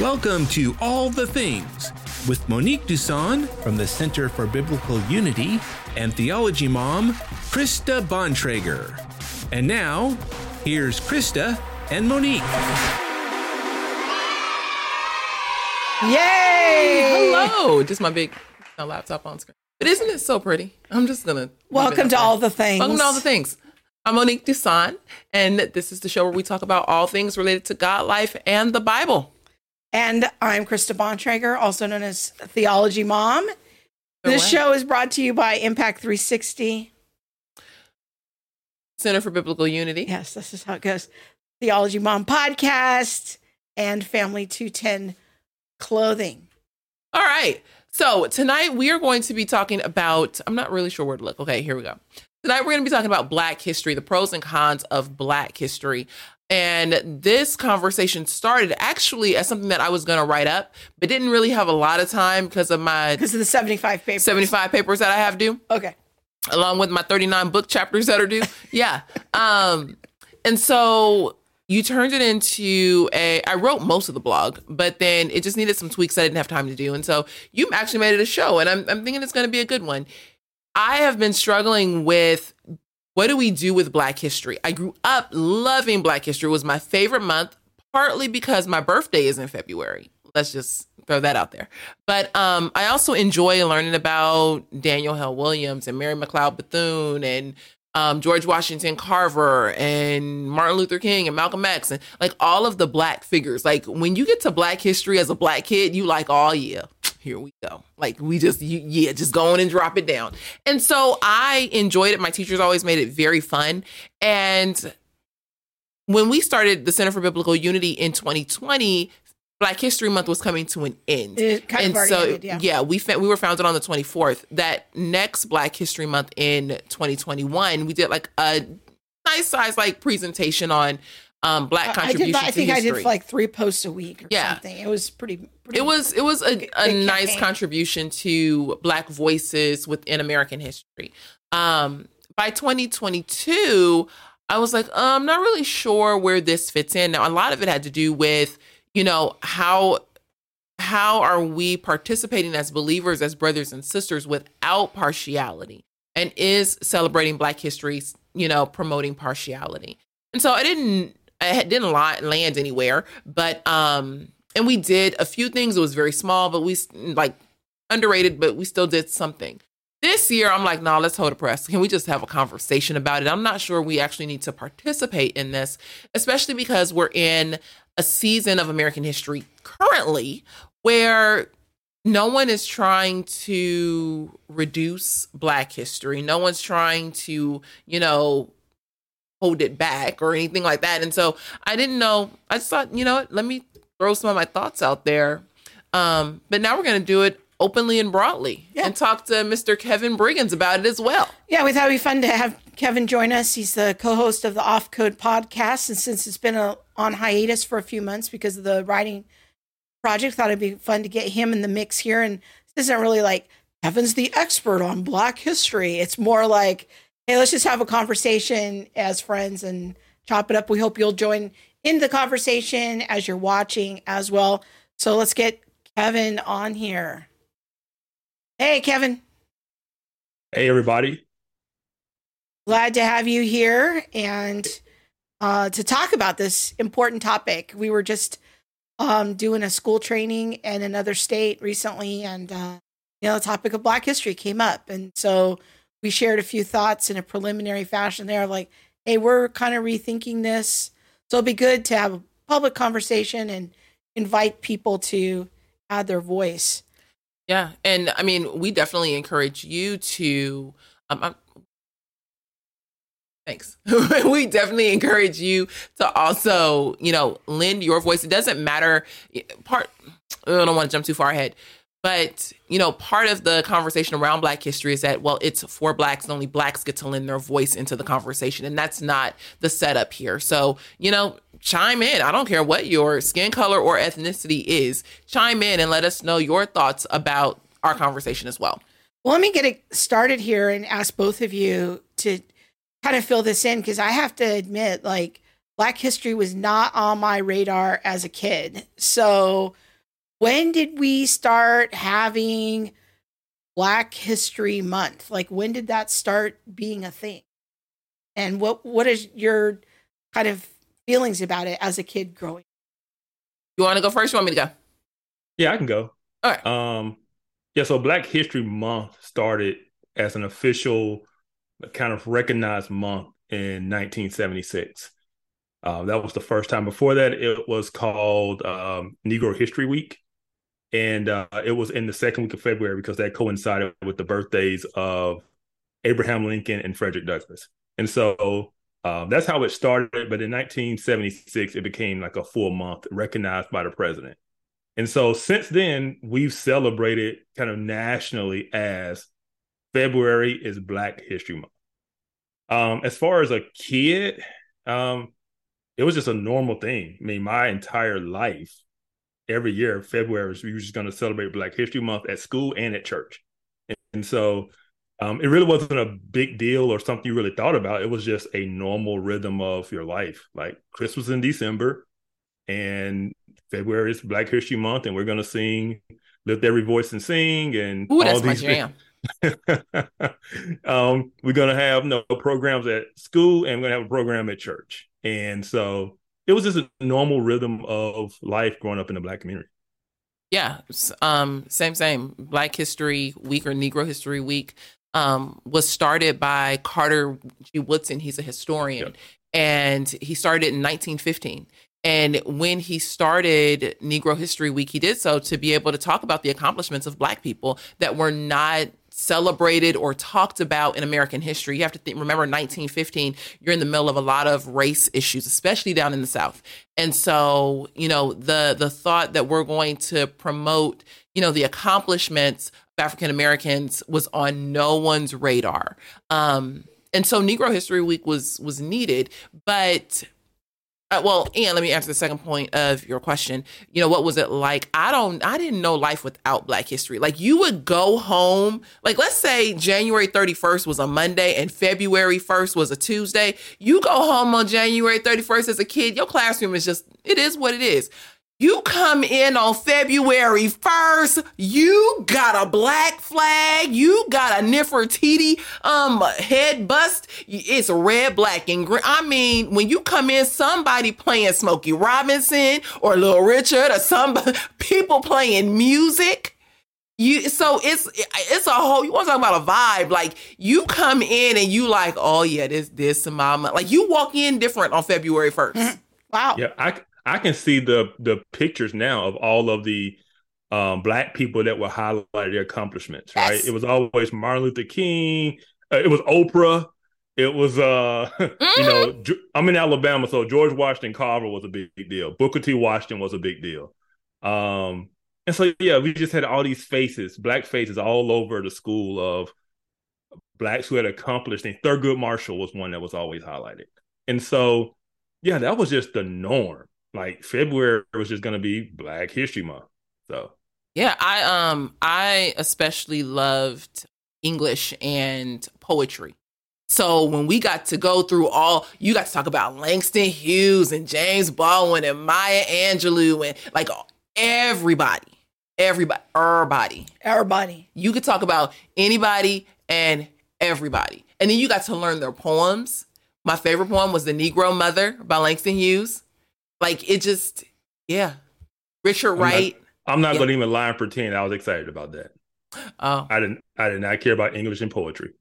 Welcome to All the Things with Monique Duson from the Center for Biblical Unity and Theology Mom, Krista Bontrager. And now, here's Krista and Monique. Yay! Hello. Just my big my laptop on screen. But isn't it so pretty? I'm just gonna Welcome to there. all the things. Welcome to all the things. I'm Monique Duson, and this is the show where we talk about all things related to God, life, and the Bible. And I'm Krista Bontrager, also known as Theology Mom. This show is brought to you by Impact 360. Center for Biblical Unity. Yes, this is how it goes. Theology Mom podcast and Family 210 clothing. All right. So tonight we are going to be talking about, I'm not really sure where to look. Okay, here we go. Tonight we're going to be talking about Black history, the pros and cons of Black history. And this conversation started actually as something that I was going to write up, but didn't really have a lot of time because of my Because of the 75 papers. 75 papers that I have due Okay. along with my 39 book chapters that are due. Yeah. Um, and so you turned it into a, I wrote most of the blog, but then it just needed some tweaks I didn't have time to do. And so you actually made it a show, and I'm, I'm thinking it's going to be a good one. I have been struggling with what do we do with Black history? I grew up loving Black history. It was my favorite month, partly because my birthday is in February. Let's just throw that out there. But um, I also enjoy learning about Daniel Hale Williams and Mary McLeod Bethune and um, George Washington Carver and Martin Luther King and Malcolm X and like all of the Black figures. Like when you get to Black history as a Black kid, you like, oh yeah, here we go. Like we just, you, yeah, just go in and drop it down. And so I enjoyed it. My teachers always made it very fun. And when we started the Center for Biblical Unity in 2020, Black History Month was coming to an end. It kind and of so, ended, yeah. we fa- we were founded on the 24th. That next Black History Month in 2021, we did like a nice size like presentation on um, Black I contributions did. I think to I history. did like three posts a week or Yeah. something. It was pretty. pretty it was it was a, Big- a big nice campaign. contribution to black voices within american history um by 2022 i was like i'm not really sure where this fits in now a lot of it had to do with you know how how are we participating as believers as brothers and sisters without partiality and is celebrating black history you know promoting partiality and so i didn't i didn't land anywhere but um and we did a few things. It was very small but we like underrated but we still did something. This year i'm like no let's hold a press. Can we just have a conversation about it? I'm not sure we actually need to participate in this especially because we're in a season of american history currently where no one is trying to reduce black history. No one's trying to you know hold it back or anything like that and so i didn't know i just thought you know what let me throw some of my thoughts out there um but now we're going to do it openly and broadly Yeah. and talk to mr kevin briggins about it as well Yeah, we thought it'd be fun to have Kevin join us. He's the co-host of the Off Code podcast, and since it's been a, on hiatus for a few months because of the writing project, thought it'd be fun to get him in the mix here. And this isn't really like Kevin's the expert on Black history. It's more like, hey, let's just have a conversation as friends and chop it up. We hope you'll join in the conversation as you're watching as well. So let's get Kevin on here. Hey, Kevin. Hey, everybody. glad to have you here and uh, to talk about this important topic. We were just um, doing a school training in another state recently, and uh, you know the topic of Black history came up, and so we shared a few thoughts in a preliminary fashion. There, like, hey, we're kind of rethinking this, so it'd be good to have a public conversation and invite people to add their voice. Yeah, and I mean, we definitely encourage you to. Um, um, thanks. we definitely encourage you to also, you know, lend your voice. It doesn't matter. Part. I don't want to jump too far ahead, but you know, part of the conversation around Black history is that well, it's for Blacks, and only Blacks get to lend their voice into the conversation, and that's not the setup here. So, you know, chime in. I don't care what your skin color or ethnicity is. Chime in and let us know your thoughts about our conversation as well. Well, let me get it started here and ask both of you to kind of fill this in because I have to admit, like, Black history was not on my radar as a kid. So when did we start having Black History Month? Like when did that start being a thing? And what what is your kind of feelings about it as a kid growing? You want to go first? You want me to go? Yeah, I can go. All right. Um, yeah, so Black History Month started as an official kind of recognized month in 1976. Uh, that was the first time. Before that, it was called um, Negro History Week. And uh, it was in the second week of February because that coincided with the birthdays of Abraham Lincoln and Frederick Douglass. And so um, that's how it started. But in 1976, it became like a full month recognized by the president. And so since then, we've celebrated kind of nationally as February is Black History Month. Um, as far as a kid, um, it was just a normal thing. I mean, my entire life, every year, February, is we were just going to celebrate Black History Month at school and at church. And, and so um, it really wasn't a big deal or something you really thought about. It was just a normal rhythm of your life. Like Christmas in December and February is Black History Month, and we're going to sing Lift Every Voice and Sing. And Ooh, that's my jam. um, we're going to have no programs at school and we're going to have a program at church. And so it was just a normal rhythm of life growing up in the Black community. Yeah, um, same, same. Black History Week or Negro History Week um, was started by Carter G. Woodson. He's a historian, yep. and he started in 1915. And when he started Negro History Week, he did so to be able to talk about the accomplishments of Black people that were not celebrated or talked about in American history. You have to think, remember 1915, you're in the middle of a lot of race issues, especially down in the South. And so, you know, the the thought that we're going to promote, you know, the accomplishments of African Americans was on no one's radar. Um, and so Negro History Week was was needed, but uh, well, and let me answer the second point of your question. You know, what was it like? I don't, I didn't know life without Black History. Like, you would go home, like, let's say January 31st was a Monday and February 1st was a Tuesday. You go home on January 31st as a kid, your classroom is just, it is what it is. You come in on February 1st, you got a black flag, you got a Nefertiti um head bust. It's red, black, and green. I mean, when you come in, somebody playing Smokey Robinson or Little Richard or some people playing music. You so it's it's a whole you want to talk about a vibe. Like you come in and you like, oh yeah, this this mama. Like you walk in different on February 1st. Wow. Yeah, I I can see the the pictures now of all of the um, black people that were highlighting their accomplishments. Right? Yes. It was always Martin Luther King. Uh, it was Oprah. It was uh, mm-hmm. you know, mm-hmm. I'm in Alabama, so George Washington Carver was a big, big deal. Booker T. Washington was a big deal. Um, and so yeah, we just had all these faces, black faces, all over the school of blacks who had accomplished. And Thurgood Marshall was one that was always highlighted. And so, yeah, that was just the norm like February was just going to be Black History Month. So yeah, I um I especially loved English and poetry. So when we got to go through all, you got to talk about Langston Hughes and James Baldwin and Maya Angelou and like everybody, everybody, everybody, everybody. You could talk about anybody and everybody, and then you got to learn their poems. My favorite poem was "The Negro Mother" by Langston Hughes. Like it just, yeah. Richard Wright. I'm not, not yeah. gonna even lie and pretend I was excited about that. Oh, I didn't. I did not care about English and poetry.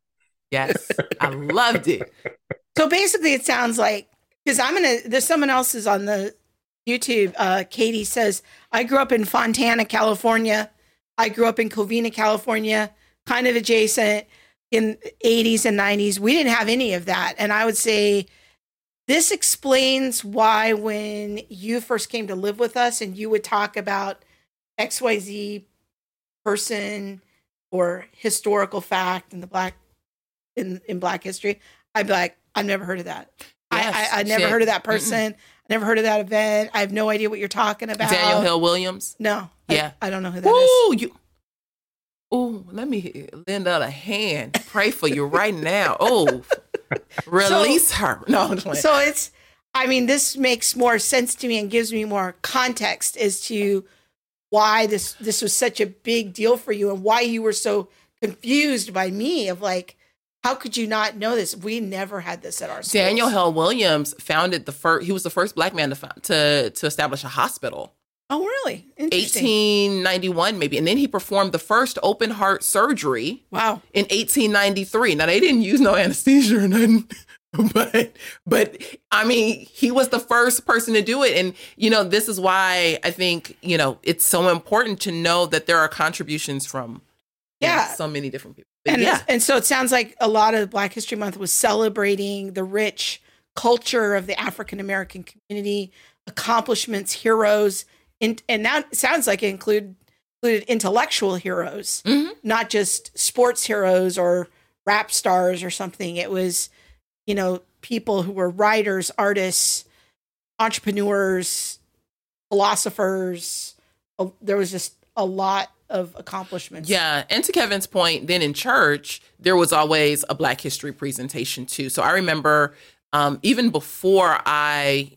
Yes, I loved it. So basically, it sounds like because I'm gonna. There's someone else is on the YouTube. Uh, Katie says, "I grew up in Fontana, California. I grew up in Covina, California, kind of adjacent in 80s and 90s. We didn't have any of that, and I would say." This explains why when you first came to live with us and you would talk about XYZ person or historical fact in the black in, in black history, I'd be like, I've never heard of that. Yes, I, I, I never heard of that person. Mm-mm. I never heard of that event. I have no idea what you're talking about. Daniel Hale Williams. No. Yeah. I, I don't know who that Ooh, is. You, oh, let me lend out a hand. Pray for you right now. Oh, Release so, her. No, so it's. I mean, this makes more sense to me and gives me more context as to why this this was such a big deal for you and why you were so confused by me of like how could you not know this? We never had this at our school. Daniel Hale Williams founded the first. He was the first black man to found, to to establish a hospital. Oh, really? Interesting. 1891, maybe, and then he performed the first open heart surgery. Wow. In 1893. Now they didn't use no anesthesia or nothing. but but I mean, he was the first person to do it, and you know, this is why I think you know it's so important to know that there are contributions from yeah so many different people. But and yeah, and so it sounds like a lot of Black History Month was celebrating the rich culture of the African American community, accomplishments, heroes, and and that sounds like it include, included intellectual heroes, mm-hmm. not just sports heroes or rap stars or something. It was you know, people who were writers, artists, entrepreneurs, philosophers. There was just a lot of accomplishments. Yeah. And to Kevin's point, then in church, there was always a Black history presentation too. So I remember um, even before I,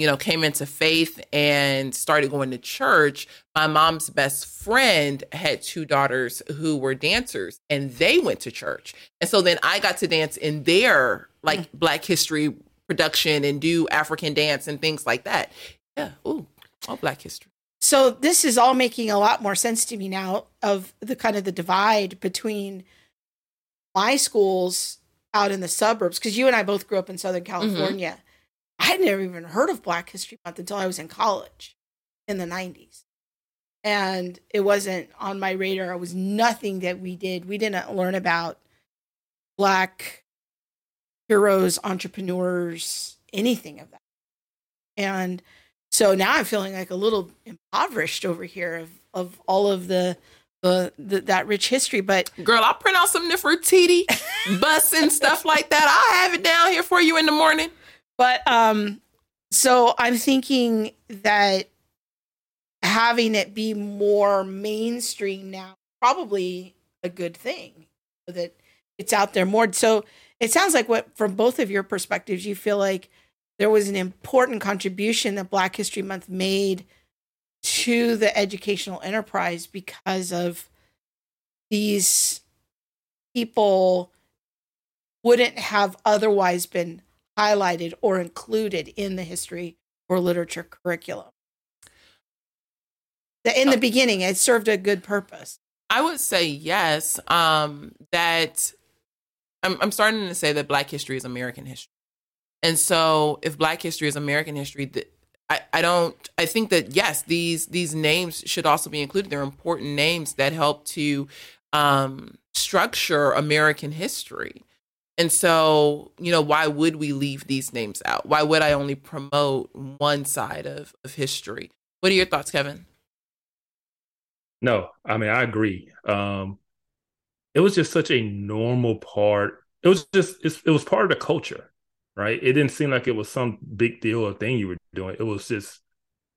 you know, came into faith and started going to church, my mom's best friend had two daughters who were dancers and they went to church. And so then I got to dance in their like mm-hmm. Black history production and do African dance and things like that. Yeah. Ooh, all Black history. So this is all making a lot more sense to me now of the kind of the divide between my schools out in the suburbs because you and I both grew up in Southern mm-hmm. California. Mm-hmm. I had never even heard of Black History Month until I was in college in the 90s. And it wasn't on my radar. It was nothing that we did. We didn't learn about Black heroes, entrepreneurs, anything of that. And so now I'm feeling like a little impoverished over here of, of all of the, the, the that rich history. But girl, I'll print out some Nefertiti bus and stuff like that. I'll have it down here for you in the morning. But um, so I'm thinking that having it be more mainstream now probably a good thing that it's out there more. So it sounds like what from both of your perspectives you feel like there was an important contribution that black history month made to the educational enterprise because of these people wouldn't have otherwise been highlighted or included in the history or literature curriculum in the beginning it served a good purpose i would say yes um, that I'm, I'm starting to say that Black history is American history. And so, if Black history is American history, I, I don't. I think that yes, these these names should also be included. They're important names that help to um, structure American history. And so, you know, why would we leave these names out? Why would I only promote one side of, of history? What are your thoughts, Kevin? No, I mean I agree. Um, it was just such a normal part. It was just it was part of the culture, right? It didn't seem like it was some big deal or thing you were doing. It was just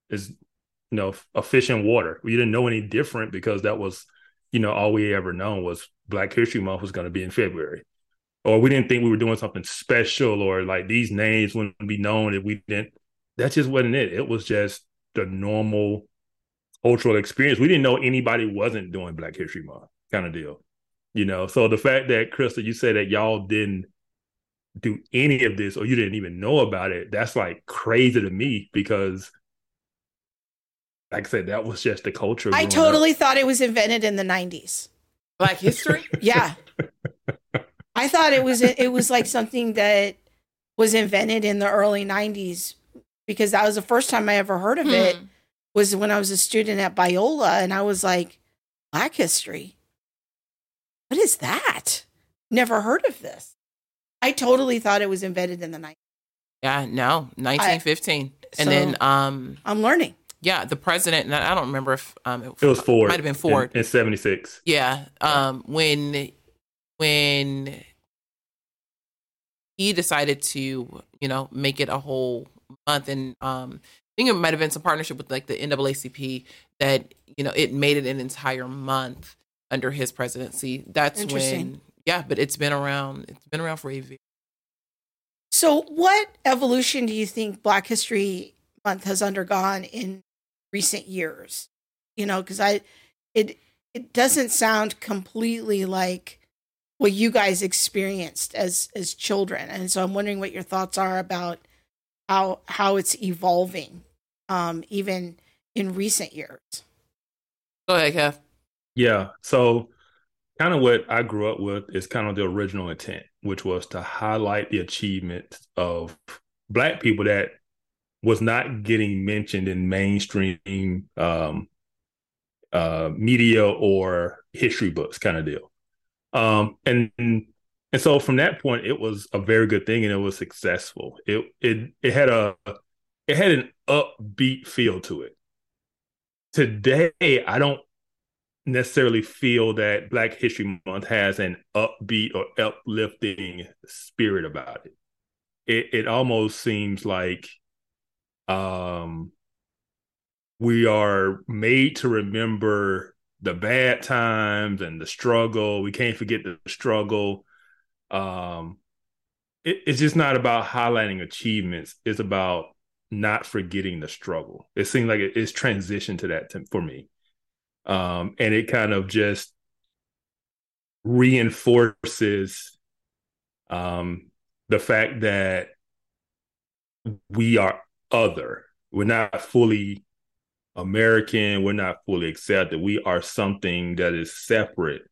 is you know a fish in water. We didn't know any different because that was you know all we ever known was Black History Month was going to be in February, or we didn't think we were doing something special or like these names wouldn't be known if we didn't. That just wasn't it. It was just the normal cultural experience. We didn't know anybody wasn't doing Black History Month kind of deal. You know, so the fact that Crystal, you said that y'all didn't do any of this or you didn't even know about it, that's like crazy to me because like I said, that was just the culture. I totally up. thought it was invented in the nineties. Black history? yeah. I thought it was it was like something that was invented in the early nineties because that was the first time I ever heard of hmm. it was when I was a student at Biola and I was like, Black history what is that? Never heard of this. I totally thought it was invented in the night. Yeah, no, 1915. I, and so then um I'm learning. Yeah, the president, and I don't remember if um it, it was Ford. Might have been Ford in, in 76. Yeah, um when when he decided to, you know, make it a whole month and um I think it might have been some partnership with like the NAACP that, you know, it made it an entire month under his presidency. That's when, yeah, but it's been around. It's been around for a year. So, what evolution do you think Black History Month has undergone in recent years? you know, because I it it doesn't sound completely like what you guys experienced as as children, and so I'm wondering what your thoughts are about how how it's evolving, um, even in recent years. Go ahead, Kev. Yeah. So kind of what I grew up with is kind of the original intent, which was to highlight the achievements of black people that was not getting mentioned in mainstream um, uh, media or history books kind of deal. Um, and and so from that point, it was a very good thing, and it was successful. It it it had a it had an upbeat feel to it. Today, I don't necessarily feel that Black History Month has an upbeat or uplifting spirit about it. It it almost seems like um we are made to remember the bad times and the struggle. We can't forget the struggle. Um it, it's just not about highlighting achievements. It's about not forgetting the struggle. It seems like it, it's transitioned to that for me. Um, and it kind of just reinforces um, the fact that we are other. We're not fully American. We're not fully accepted. We are something that is separate.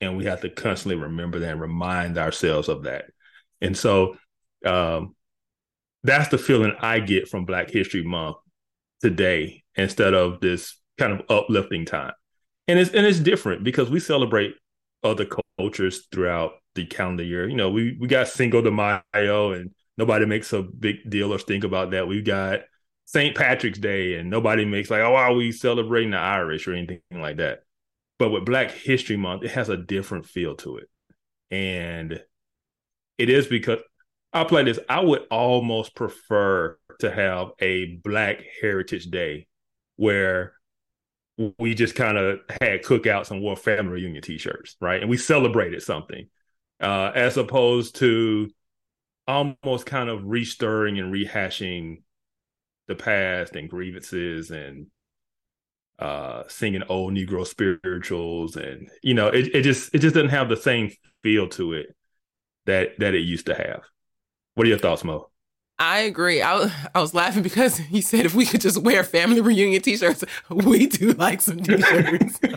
And we have to constantly remember that and remind ourselves of that. And so um, that's the feeling I get from Black History Month today instead of this kind of uplifting time. And it's and it's different because we celebrate other cultures throughout the calendar year. You know, we we got Cinco de Mayo and nobody makes a big deal or think about that. We've got St. Patrick's Day and nobody makes like, oh, are we celebrating the Irish or anything like that. But with Black History Month, it has a different feel to it. And it is because I'll play this. I would almost prefer to have a Black Heritage Day where we just kind of had cookouts and wore family reunion T-shirts, right? And we celebrated something, uh, as opposed to almost kind of restirring and rehashing the past and grievances and uh, singing old Negro spirituals, and you know, it, it just it just doesn't have the same feel to it that that it used to have. What are your thoughts, Mo? I agree. I was, I was laughing because he said if we could just wear family reunion t-shirts, we do like some t-shirts.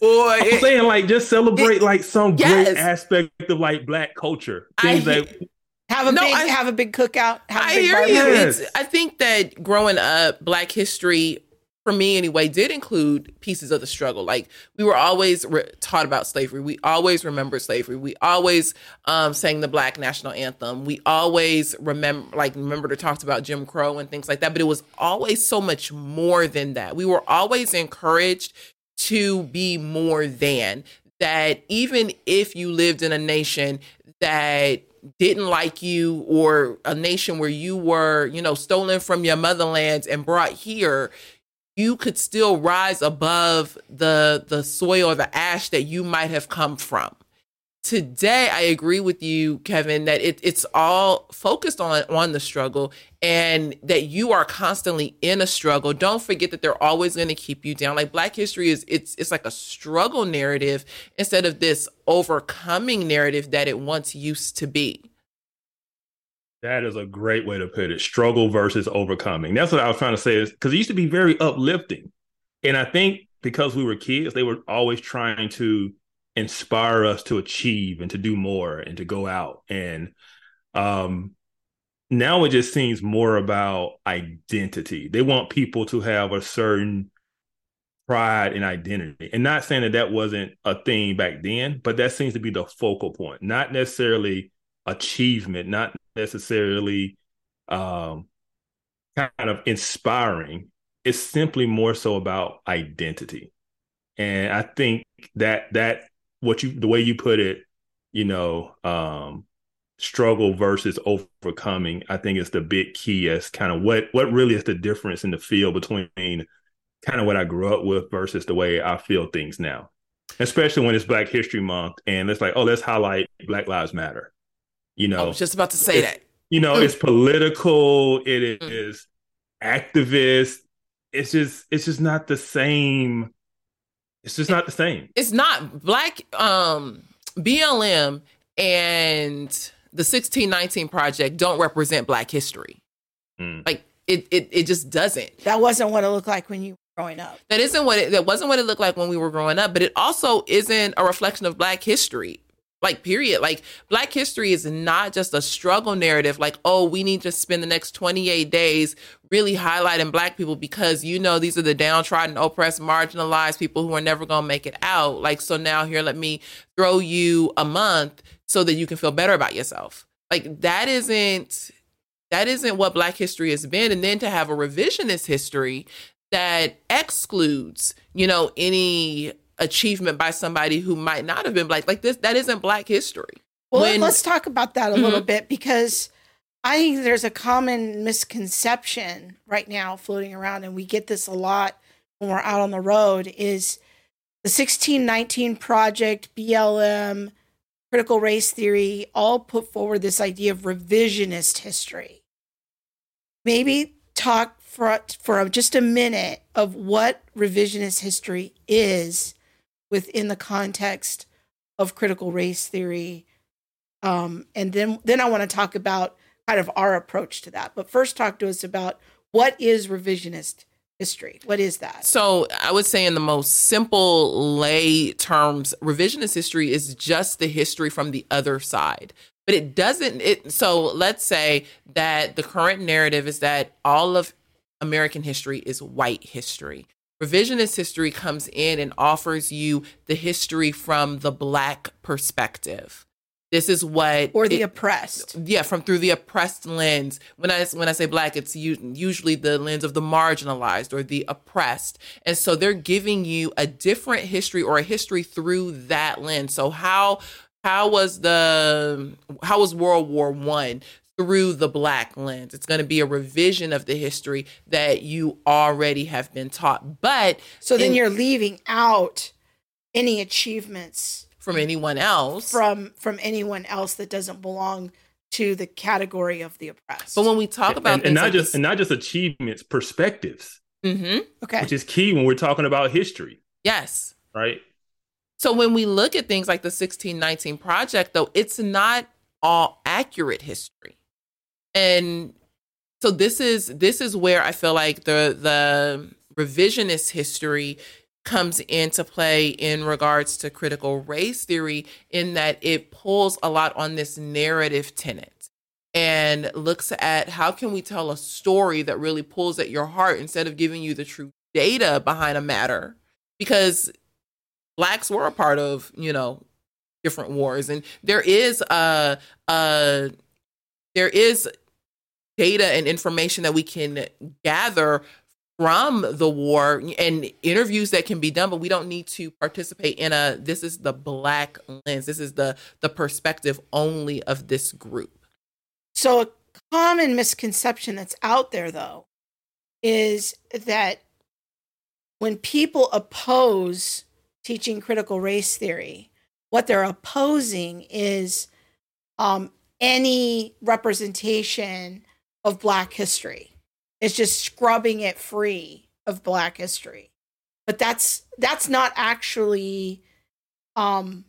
Boy, I'm saying like just celebrate it, like some yes. great aspect of like black culture. Things I, that have a no, big I, have a big cookout. I big hear you. It's, I think that growing up, Black history for me anyway, did include pieces of the struggle. Like we were always re- taught about slavery. We always remember slavery. We always um, sang the Black national anthem. We always remember, like, remember to talk about Jim Crow and things like that. But it was always so much more than that. We were always encouraged to be more than that. Even if you lived in a nation that didn't like you or a nation where you were, you know, stolen from your motherlands and brought here, you could still rise above the the soil or the ash that you might have come from. Today, I agree with you, Kevin, that it, it's all focused on on the struggle and that you are constantly in a struggle. Don't forget that they're always going to keep you down. Like Black history is it's it's like a struggle narrative instead of this overcoming narrative that it once used to be. That is a great way to put it. Struggle versus overcoming. That's what I was trying to say is because it used to be very uplifting. And I think because we were kids, they were always trying to inspire us to achieve and to do more and to go out. And um now it just seems more about identity. They want people to have a certain pride and identity. And not saying that that wasn't a thing back then, but that seems to be the focal point, not necessarily achievement, not necessarily um, kind of inspiring. It's simply more so about identity. And I think that that what you the way you put it, you know, um, struggle versus overcoming, I think is the big key as kind of what what really is the difference in the field between kind of what I grew up with versus the way I feel things now. Especially when it's Black History Month and it's like, oh, let's highlight Black Lives Matter. You know, I was just about to say that. You know, mm. it's political. It mm. mm. activist. it's just it's just not the same. It's just not the same. It's not black um BLM and the 1619 project don't represent black history. Mm. Like it, it it just doesn't. That wasn't what it looked like when you were growing up. That isn't what it that wasn't what it looked like when we were growing up, but it also isn't a reflection of black history like period. Like black history is not just a struggle narrative like oh we need to spend the next 28 days really highlighting black people because you know these are the downtrodden oppressed marginalized people who are never going to make it out. Like so now here let me throw you a month so that you can feel better about yourself. Like that isn't that isn't what black history has been. And then to have a revisionist history that excludes you know any achievement by somebody who might not have been black. Like this, that isn't black history. Well, when, let's talk about that a mm-hmm. little bit because I think there's a common misconception right now floating around, and we get this a lot when we're out on the road is the 1619 project, BLM, critical race theory all put forward this idea of revisionist history. Maybe talk for for just a minute of what revisionist history is within the context of critical race theory. Um, and then, then I want to talk about kind of our approach to that. But first, talk to us about what is revisionist history. What is that? So, I would say, in the most simple lay terms, revisionist history is just the history from the other side. But it doesn't. It so let's say that the current narrative is that all of American history is white history. Revisionist history comes in and offers you the history from the black perspective. This is what or the it, oppressed. Yeah, from through the oppressed lens. When I when I say black, it's usually the lens of the marginalized or the oppressed. And so they're giving you a different history or a history through that lens. So how how was the how was World War 1 through the black lens. It's going to be a revision of the history that you already have been taught. But so then in, you're leaving out any achievements from anyone else from from anyone else that doesn't belong to the category of the oppressed. But when we talk about and, and not like just this, and not just achievements, perspectives. Mm-hmm. Okay, which is key when we're talking about history. Yes. Right. So when we look at things like the 1619 project, though, it's not all accurate history and so this is this is where I feel like the the revisionist history comes into play in regards to critical race theory in that it pulls a lot on this narrative tenet and looks at how can we tell a story that really pulls at your heart instead of giving you the true data behind a matter. Because blacks were a part of you know different wars. And there is a, a there is data and information that we can gather from the war and interviews that can be done but we don't need to participate in a this is the black lens. This is the the perspective only of this group. So a common misconception that's out there though is that when people oppose teaching critical race theory what they're opposing is um, any representation of Black history. It's just scrubbing it free of Black history. But that's that's not actually um,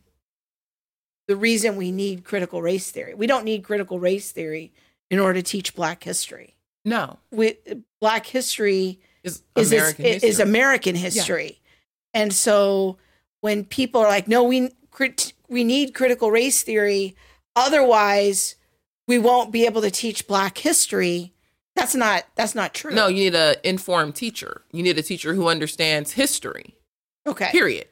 the reason we need critical race theory. We don't need critical race theory in order to teach Black history. No, we Black history is is American is, history. is American history, yeah. and so when people are like, "No, we we need critical race theory," otherwise we won't be able to teach black history. That's not that's not true. No you need an informed teacher. You need a teacher who understands history. Okay. Period.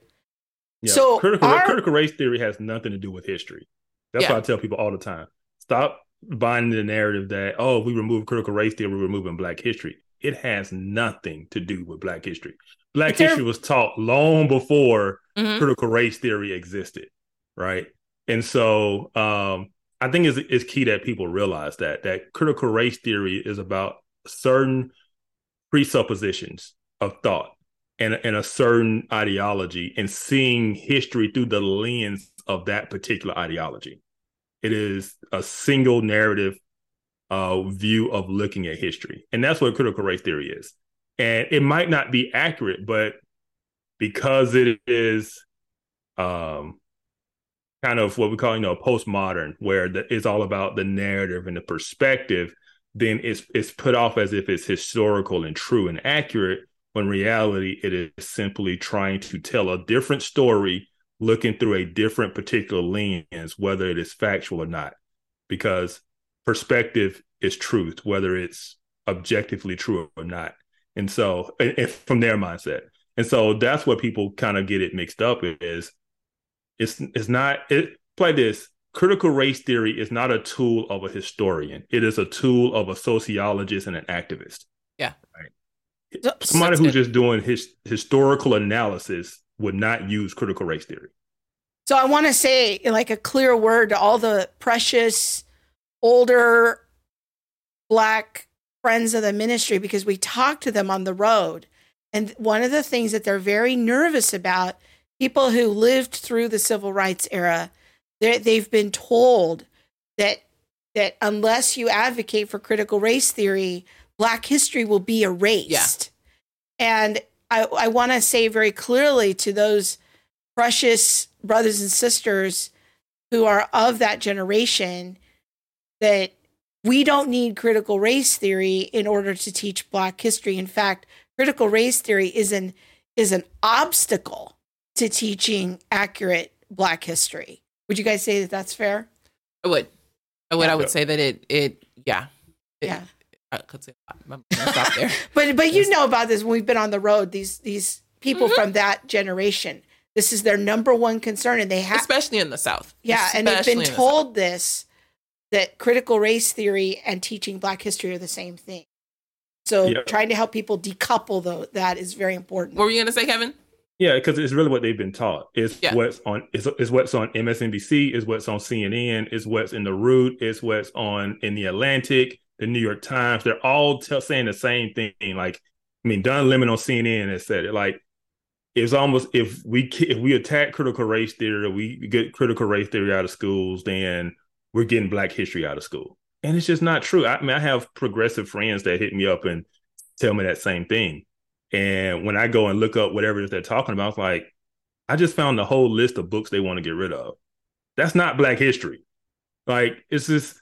Yeah. so critical, our, critical race theory has nothing to do with history. That's yeah. what i tell people all the time. Stop buying the narrative that oh if we remove critical race theory we're removing black history. It has nothing to do with black history. Black history was taught long before mm-hmm. critical race theory existed right? And so um I think it's, it's key that people realize that that critical race theory is about certain presuppositions of thought and, and a certain ideology and seeing history through the lens of that particular ideology. It is a single narrative uh, view of looking at history. And that's what critical race theory is. and it might not be accurate, but because it is um kind of what we call you know postmodern where the, it's all about the narrative and the perspective then it's it's put off as if it's historical and true and accurate when reality it is simply trying to tell a different story looking through a different particular lens whether it is factual or not. Because perspective is truth whether it's objectively true or not. And so and from their mindset. And so that's what people kind of get it mixed up is it's it's not it play this. Critical race theory is not a tool of a historian. It is a tool of a sociologist and an activist. Yeah. Right. Somebody who's just doing his historical analysis would not use critical race theory. So i want to say like a clear word to all the precious older black friends of the ministry because we talk to them on the road. And one of the things that they're very nervous about people who lived through the civil rights era they've been told that that unless you advocate for critical race theory, Black history will be erased. Yeah. And I, I want to say very clearly to those precious brothers and sisters who are of that generation that we don't need critical race theory in order to teach Black history. In fact, critical race theory is an is an obstacle to teaching accurate Black history. Would you guys say that that's fair? I would. I would. Yeah. I would say that it. It. Yeah. It, yeah. I could say a lot. I'm stop there. but but you know about this. When we've been on the road. These these people mm-hmm. from that generation. This is their number one concern, and they have, especially in the South. Yeah, especially and they've been told the this that critical race theory and teaching Black history are the same thing. So yeah. trying to help people decouple though that is very important. What were you going to say, Kevin? Yeah, because it's really what they've been taught. It's yeah. what's on. It's, it's what's on MSNBC. Is what's on CNN. It's what's in the Root. It's what's on in the Atlantic, the New York Times. They're all t- saying the same thing. Like, I mean, Don Lemon on CNN has said it. Like, it's almost if we if we attack critical race theory, we get critical race theory out of schools, then we're getting Black history out of school, and it's just not true. I, I mean, I have progressive friends that hit me up and tell me that same thing and when I go and look up whatever it is they're talking about, it's like, I just found the whole list of books they want to get rid of. That's not Black history. Like, it's just,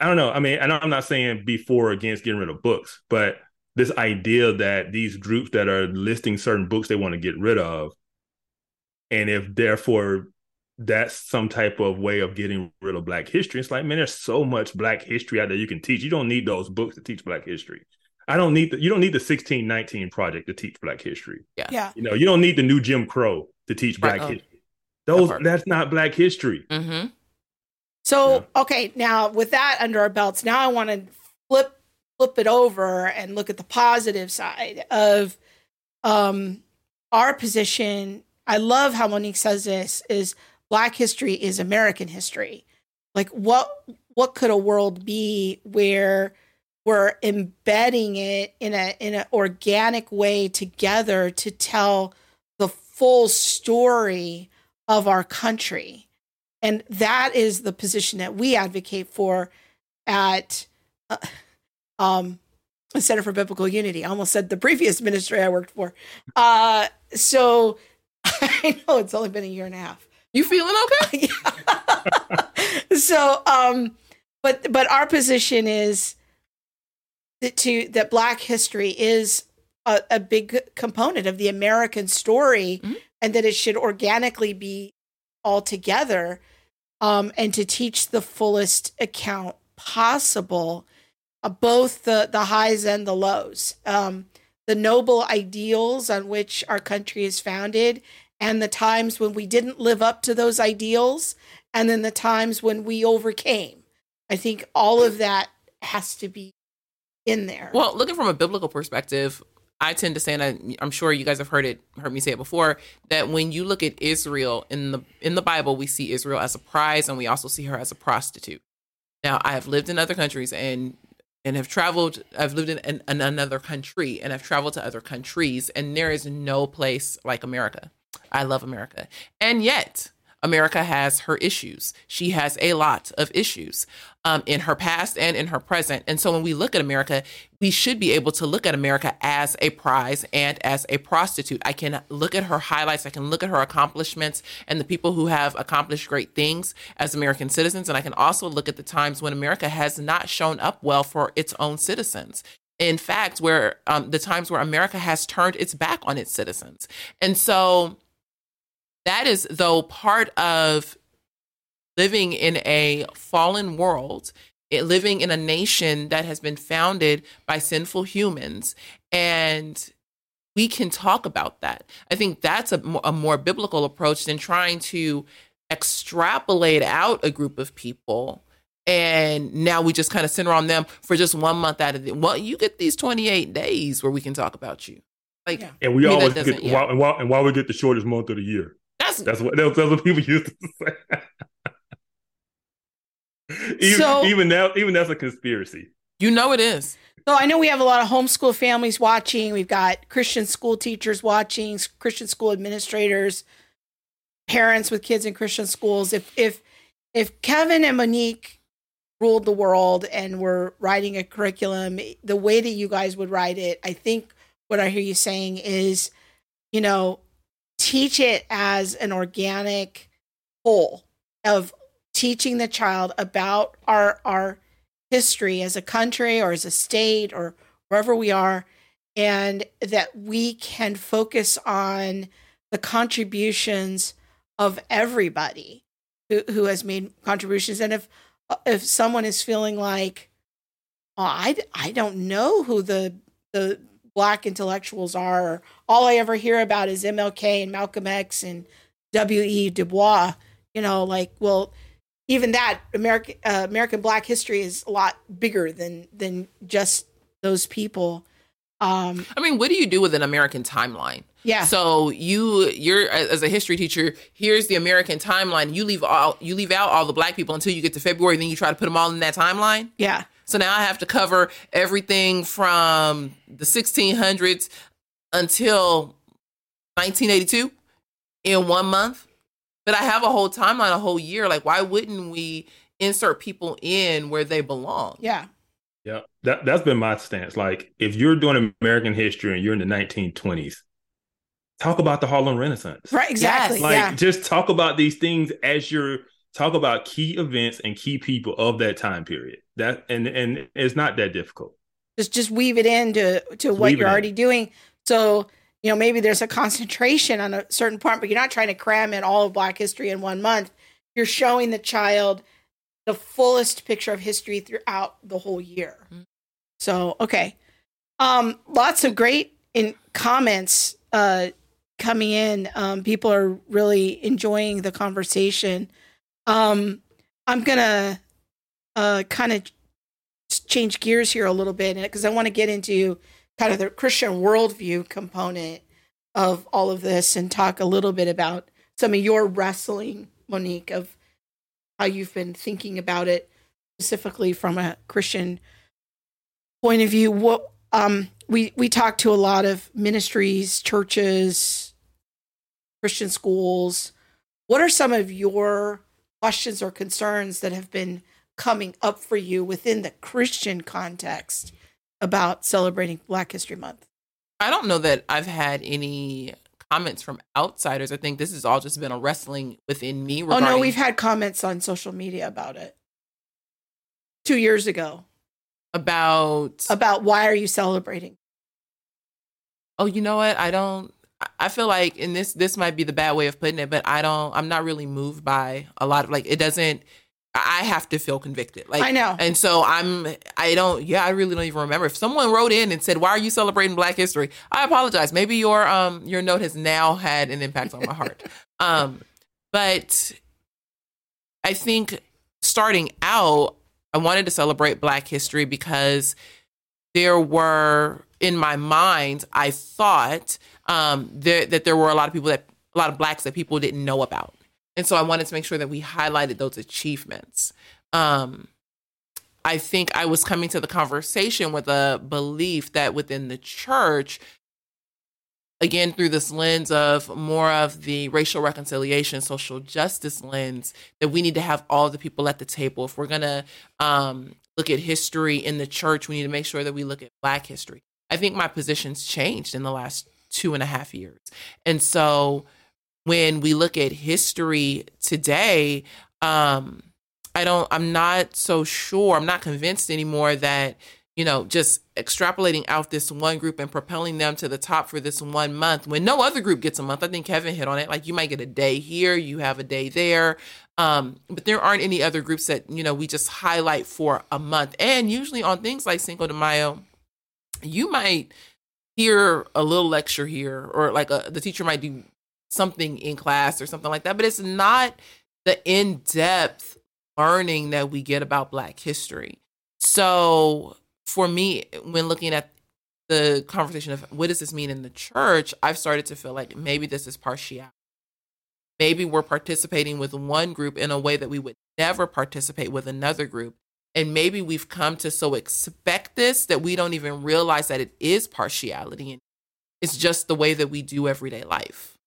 I don't know. I mean, and I'm not saying before or against getting rid of books, but this idea that these groups that are listing certain books they want to get rid of, and if therefore that's some type of way of getting rid of Black history, it's like, man, there's so much Black history out there you can teach. You don't need those books to teach Black history. I don't need the, you don't need the 1619 project to teach Black history. Yeah. Yeah. You know, you don't need the new Jim Crow to teach Black right. history. Those that that's not Black history. Mm-hmm. So yeah. okay, now with that under our belts, now I want to flip flip it over and look at the positive side of um our position. I love how Monique says this is Black history is American history. Like what what could a world be where we're embedding it in a in an organic way together to tell the full story of our country and that is the position that we advocate for at uh, um, the Center for Biblical Unity. I almost said the previous ministry I worked for. Uh, so I know it's only been a year and a half. You feeling okay? so, um, but but our position is that to that Black history is a, a big component of the American story, mm-hmm. and that it should organically be all together, um, and to teach the fullest account possible, uh, both the the highs and the lows, um, the noble ideals on which our country is founded, and the times when we didn't live up to those ideals, and then the times when we overcame. I think all of that has to be in there. Well, looking from a biblical perspective, I tend to say, and I, I'm sure you guys have heard it, heard me say it before, that when you look at Israel in the in the Bible, we see Israel as a prize, and we also see her as a prostitute. Now, I have lived in other countries and and have traveled. I've lived in, in, in another country and I've traveled to other countries, and there is no place like America. I love America, and yet America has her issues. She has a lot of issues um, in her past and in her present. And so when we look at America, we should be able to look at America as a prize and as a prostitute. I can look at her highlights, I can look at her accomplishments and the people who have accomplished great things as American citizens. And I can also look at the times when America has not shown up well for its own citizens in fact, where um, the times where America has turned its back on its citizens. And so that is, though, part of living in a fallen world, it, living in a nation that has been founded by sinful humans. And we can talk about that. I think that's a, a more biblical approach than trying to extrapolate out a group of people and now we just kind of center on them for just one month out of the well you get these 28 days where we can talk about you like yeah. and we always get yeah. while, and, while, and while we get the shortest month of the year that's that's what that's, what people used to say even, so, even now even that's a conspiracy you know it is so I know we have a lot of homeschool families watching. We've got Christian school teachers watching, Christian school administrators, parents with kids in Christian schools. If if if Kevin and Monique ruled the world and were writing a curriculum, eh, the way that you guys would write it, I think what I hear you saying is, you know, teach it as an organic whole of teaching the child about our our history as a country or as a state or wherever we are and that we can focus on the contributions of everybody who, who has made contributions. And if if someone is feeling like oh, I, I don't know who the the black intellectuals are all i ever hear about is mlk and malcolm x and w.e du bois you know like well even that american uh, american black history is a lot bigger than than just those people um i mean what do you do with an american timeline yeah. So you you're as a history teacher, here's the American timeline. You leave all you leave out all the black people until you get to February, then you try to put them all in that timeline. Yeah. So now I have to cover everything from the 1600s until 1982 in one month. But I have a whole timeline, a whole year. Like, why wouldn't we insert people in where they belong? Yeah. Yeah. That that's been my stance. Like, if you're doing American history and you're in the 1920s, talk about the Harlem Renaissance. Right, exactly. Like yeah. just talk about these things as you're talk about key events and key people of that time period. That and and it's not that difficult. Just just weave it into to what you're already in. doing. So you know maybe there's a concentration on a certain part, but you're not trying to cram in all of Black history in one month. You're showing the child the fullest picture of history throughout the whole year. Mm-hmm. So okay, um, lots of great in comments. Uh, coming in. Um, people are really enjoying the conversation. Um, I'm gonna uh, kind of change gears here a little bit because I want to get into kind of the Christian worldview component of all of this and talk a little bit about some of your wrestling, Monique, of how you've been thinking about it specifically from a Christian point of view. What um, we we talk to a lot of ministries, churches, Christian schools. What are some of your questions or concerns that have been coming up for you within the Christian context about celebrating Black History Month? I don't know that I've had any comments from outsiders. I think this has all just been a wrestling within me. Regarding- oh no, we've had comments on social media about it. Two years ago. About about why are you celebrating? Oh, you know what? I don't I feel like, and this this might be the bad way of putting it, but I don't. I'm not really moved by a lot of like. It doesn't. I have to feel convicted. Like I know, and so I'm. I don't. Yeah, I really don't even remember. If someone wrote in and said, "Why are you celebrating Black History?" I apologize. Maybe your um your note has now had an impact on my heart. um, but I think starting out, I wanted to celebrate Black History because there were in my mind, I thought um, there, that there were a lot of people that a lot of blacks that people didn't know about, and so I wanted to make sure that we highlighted those achievements. Um, I think I was coming to the conversation with a belief that within the church, again through this lens of more of the racial reconciliation social justice lens that we need to have all the people at the table. If we're going to um, look at history in the church we need to make sure that we look at black history. I think my position's changed in the last two and a half years. And so when we look at history today um, i don't i'm not so sure i'm not convinced anymore that you know, just extrapolating out this one group and propelling them to the top for this one month when no other group gets a month. I think Kevin hit on it. Like you might get a day here, you have a day there. Um, but there aren't any other groups that, you know, we just highlight for a month. And usually on things like Cinco de Mayo, you might hear a little lecture here or like a, the teacher might do something in class or something like that, but it's not the in-depth learning that we get about black history. So for me, when looking at the conversation of what does this mean in the church, I've started to feel like maybe this is partiality. Maybe we're participating with one group in a way that we would never participate with another group. And maybe we've come to so expect this that we don't even realize that it is partiality. And it's just the way that we do everyday life.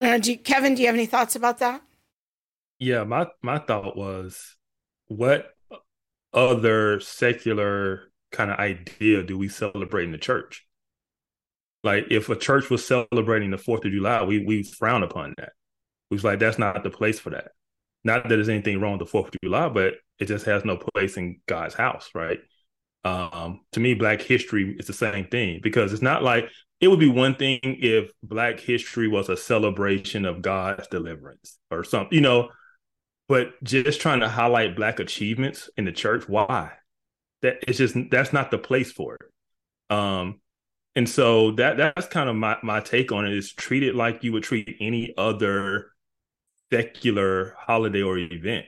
Uh, do you, Kevin, do you have any thoughts about that? Yeah, my my thought was what other secular kind of idea do we celebrate in the church? Like if a church was celebrating the Fourth of July, we we frown upon that. We was like, that's not the place for that. Not that there's anything wrong with the Fourth of July, but it just has no place in God's house, right? Um, to me, Black history is the same thing because it's not like it would be one thing if Black history was a celebration of God's deliverance or something, you know, but just trying to highlight black achievements in the church why? That it's just that's not the place for it. Um and so that that's kind of my my take on it is treat it like you would treat any other secular holiday or event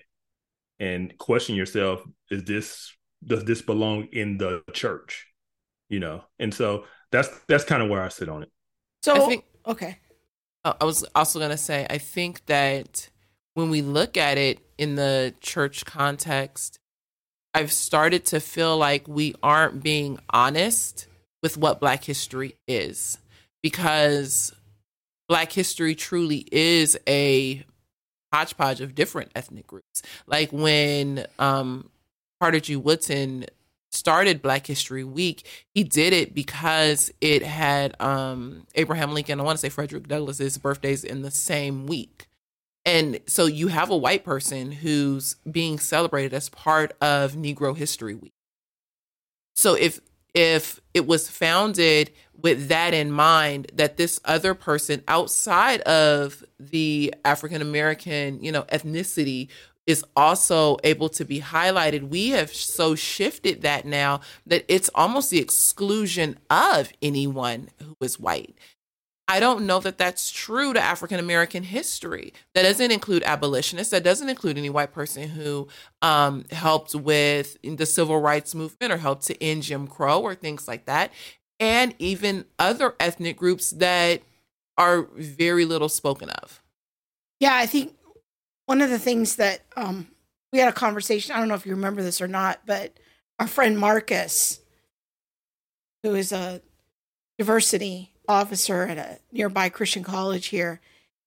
and question yourself is this does this belong in the church? You know and so that's that's kind of where i sit on it so I think, okay i was also going to say i think that when we look at it in the church context, I've started to feel like we aren't being honest with what Black history is because Black history truly is a hodgepodge of different ethnic groups. Like when um, Carter G. Woodson started Black History Week, he did it because it had um, Abraham Lincoln, I want to say Frederick Douglass's birthdays in the same week. And so you have a white person who's being celebrated as part of Negro History Week. So if if it was founded with that in mind that this other person outside of the African American, you know, ethnicity is also able to be highlighted. We have so shifted that now that it's almost the exclusion of anyone who is white. I don't know that that's true to African American history. That doesn't include abolitionists. That doesn't include any white person who um, helped with the civil rights movement or helped to end Jim Crow or things like that. And even other ethnic groups that are very little spoken of. Yeah, I think one of the things that um, we had a conversation, I don't know if you remember this or not, but our friend Marcus, who is a diversity officer at a nearby Christian college here,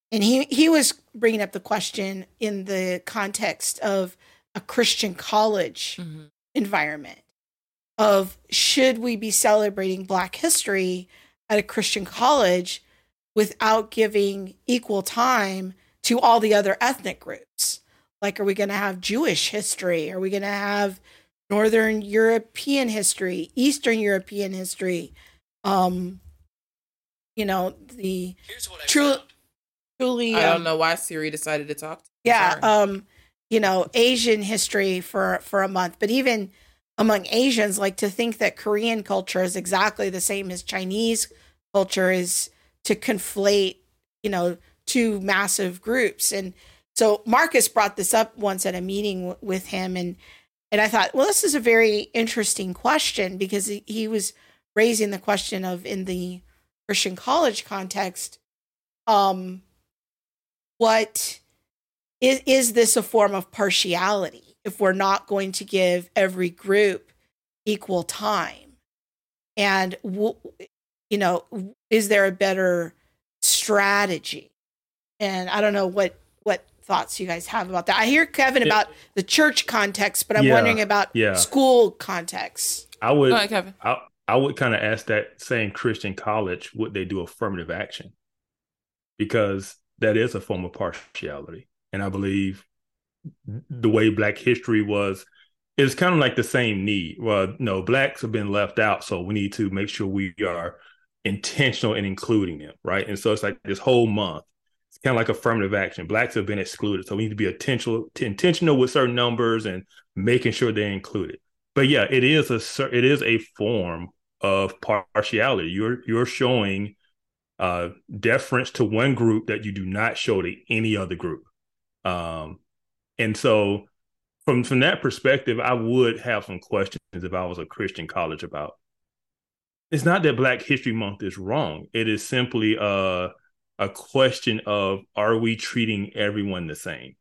and he he was bringing up the question in the context of a Christian college mm-hmm. environment of should we be celebrating Black History at a Christian college without giving equal time to all the other ethnic groups? Like, are we going to have Jewish history? Are we going to have Northern European history, Eastern European history? Um, you know the true truly. I don't um, know why Siri decided to talk. To yeah, um, you know Asian history for for a month, but even among Asians, like to think that Korean culture is exactly the same as Chinese culture is to conflate, you know, two massive groups. And so Marcus brought this up once at a meeting w- with him, and and I thought, well, this is a very interesting question because he, he was raising the question of in the Christian college context, um, what is is this a form of partiality if we're not going to give every group equal time? And w- you know, is there a better strategy? And I don't know what what thoughts you guys have about that. I hear Kevin about the church context, but I'm Yeah, wondering about yeah. school context. I would Go ahead, Kevin. I, I would kind of ask that same Christian college would they do affirmative action because that is a form of partiality, and I believe the way Black history was it's kind of like the same need. Well, no, blacks have been left out, so we need to make sure we are intentional in including them, right? And so it's like this whole month. Kind of like affirmative action. Blacks have been excluded, so we need to be intentional, intentional with certain numbers and making sure they're included. But yeah, it is a it is a form of partiality. You're you're showing uh, deference to one group that you do not show to any other group. Um, and so, from from that perspective, I would have some questions if I was a Christian college about. It's not that Black History Month is wrong. It is simply a a question of are we treating everyone the same,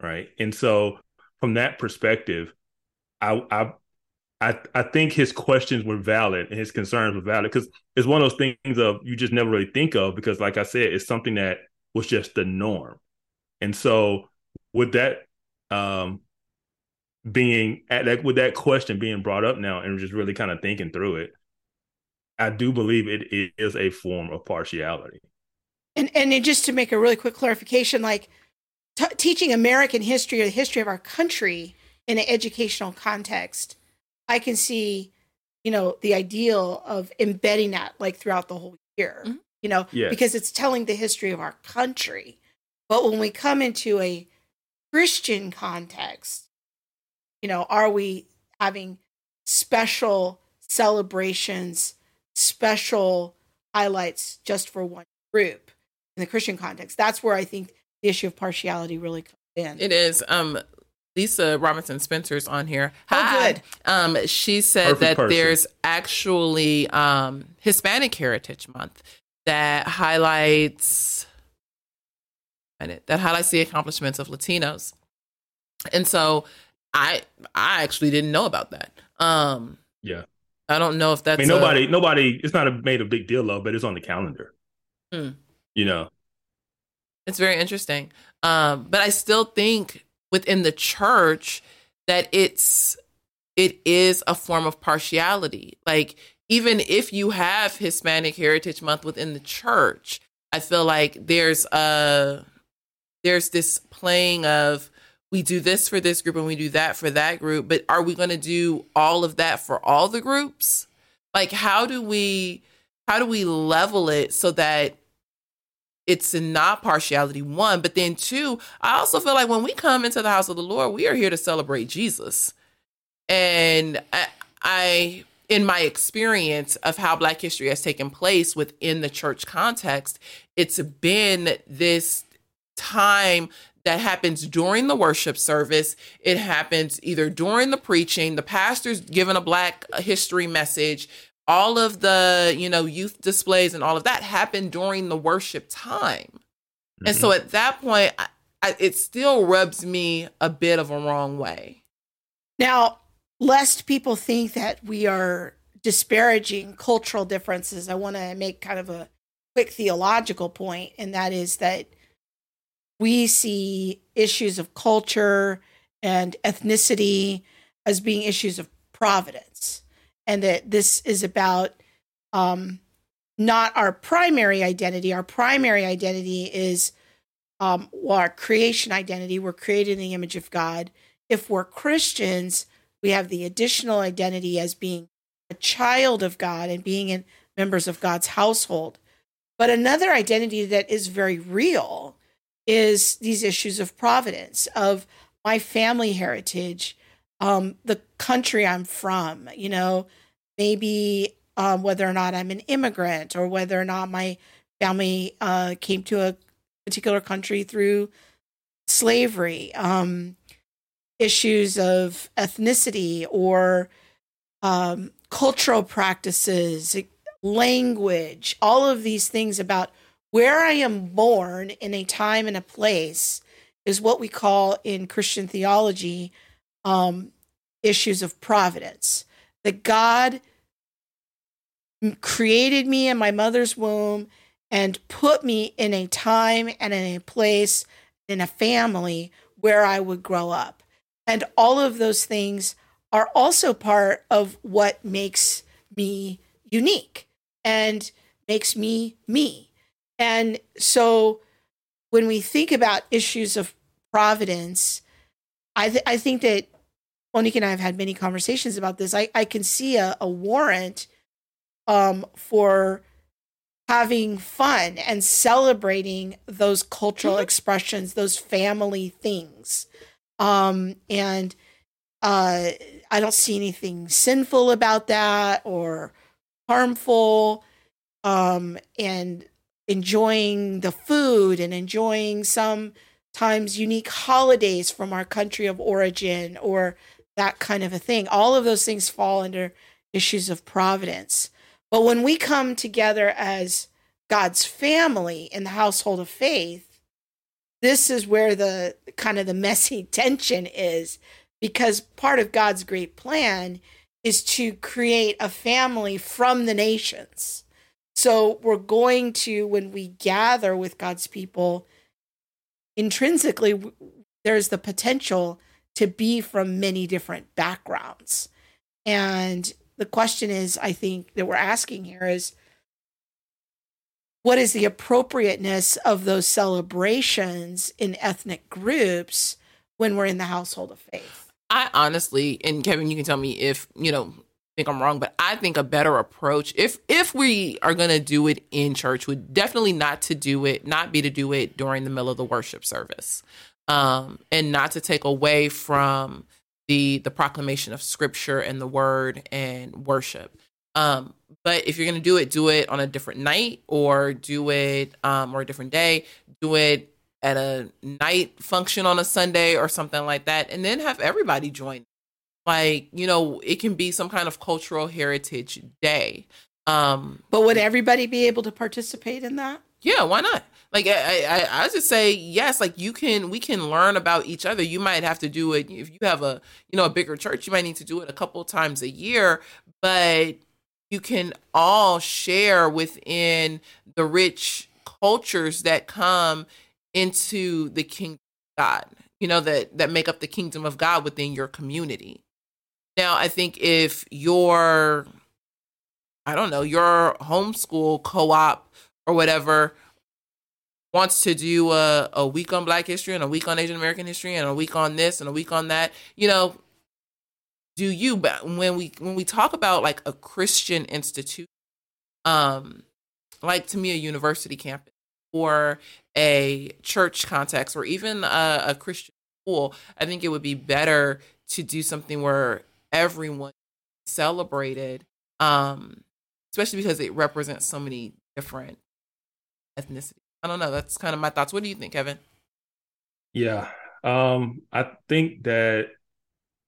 right? And so, from that perspective, I I I, I think his questions were valid and his concerns were valid because it's one of those things of you just never really think of because, like I said, it's something that was just the norm. And so, with that um, being at that, with that question being brought up now, and just really kind of thinking through it, I do believe it is a form of partiality. And and it, just to make a really quick clarification, like t- teaching American history or the history of our country in an educational context, I can see, you know, the ideal of embedding that like throughout the whole year. Mhm. You know, Yes. because it's telling the history of our country. But when we come into a Christian context, you know, are we having special celebrations, special highlights just for one group in the Christian context? That's where I think the issue of partiality really comes in. It is. Um, Lisa Robinson Spencer's on here. Oh, Hi. good. Um, she said Perfect that person. there's actually um, Hispanic Heritage Month that highlights and it- that highlights the accomplishments of Latinos. And so I I actually didn't know about that. Um, Yeah. I don't know if I that's mean, a- nobody, nobody, it's not a, made a big deal of, but it's on the calendar. Hmm. You know, It's very interesting. Um, but I still think within the church that it's it is a form of partiality. Like even if you have Hispanic Heritage Month within the church, I feel like there's a there's this playing of we do this for this group and we do that for that group, but are we going to do all of that for all the groups? Like how do we how do we level it so that it's not partiality one but then two i also feel like when we come into the house of the lord we are here to celebrate jesus. And i, I in my experience of how black history has taken place within the church context it's been this time that happens during the worship service. It happens either during the preaching the pastor's given a black history message all of the you know youth displays and all of that happened during the worship time. And so mm-hmm. at that point I, I, it still rubs me a bit of a wrong way. Now, lest people think that we are disparaging cultural differences, I want to make kind of a quick theological point, and that is that we see issues of culture and ethnicity as being issues of providence, and that this is about um, not our primary identity. Our primary identity is um, well, our creation identity. We're created in the image of God. If we're Christians, we have the additional identity as being a child of God and being in members of God's household. But another identity that is very real is these issues of providence, of my family heritage, um, the country I'm from, you know, maybe um, whether or not I'm an immigrant or whether or not my family uh, came to a particular country through slavery, um, issues of ethnicity or um, cultural practices, language, all of these things about where I am born in a time and a place is what we call in Christian theology um, issues of providence. That God created me in my mother's womb and put me in a time and in a place in a family where I would grow up. And all of those things are also part of what makes me unique and makes me me. And so when we think about issues of providence, I, th- I think that Monique and I have had many conversations about this. I, I can see a, a warrant um, for having fun and celebrating those cultural mm-hmm. expressions, those family things. Um, and uh, I don't see anything sinful about that or harmful. Um, and enjoying the food and enjoying sometimes unique holidays from our country of origin or that kind of a thing. All of those things fall under issues of providence. But when we come together as God's family in the household of faith, this is where the kind of the messy tension is because part of God's great plan is to create a family from the nations. So we're going to, when we gather with God's people, intrinsically, there's the potential to be from many different backgrounds. And the question is, I think, that we're asking here is what is the appropriateness of those celebrations in ethnic groups when we're in the household of faith? I honestly, and Kevin, you can tell me if, you know, think I'm wrong, but I think a better approach, if if we are gonna do it in church, would definitely not to do it, not be to do it during the middle of the worship service. Um, and not to take away from the the proclamation of scripture and the word and worship. Um, but if you're gonna do it, do it on a different night or do it um, or a different day. Do it at a night function on a Sunday or something like that, and then have everybody join. Like you know, it can be some kind of cultural heritage day. Um, but would everybody be able to participate in that? Yeah, why not? Like I, I, I just say yes. Like you can, we can learn about each other. You might have to do it if you have a, you know, a bigger church. You might need to do it a couple times a year, but you can all share within the rich cultures that come into the kingdom of God. You know that that make up the kingdom of God within your community. Now, I think if your, I don't know, your homeschool co-op or whatever wants to do a, a week on Black history and a week on Asian American history and a week on this and a week on that, you know, do you? But when we when we talk about like a Christian institute, um, like to me a university campus or a church context or even a, a Christian school, I think it would be better to do something where everyone celebrated, um, especially because it represents so many different ethnicities. I don't know. That's kind of my thoughts. What do you think, Kevin? Yeah. Um, I think that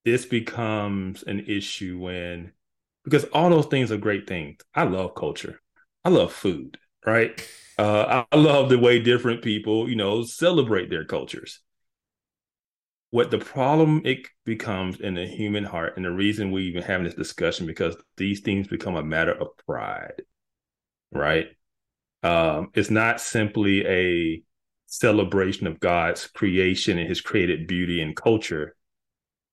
this becomes an issue when because all those things are great things. I love culture. I love food, right? Uh, I love the way different people, you know, celebrate their cultures. What the problem it becomes in the human heart, and the reason we even having this discussion because these things become a matter of pride, right? Um, it's not simply a celebration of God's creation and His created beauty and culture.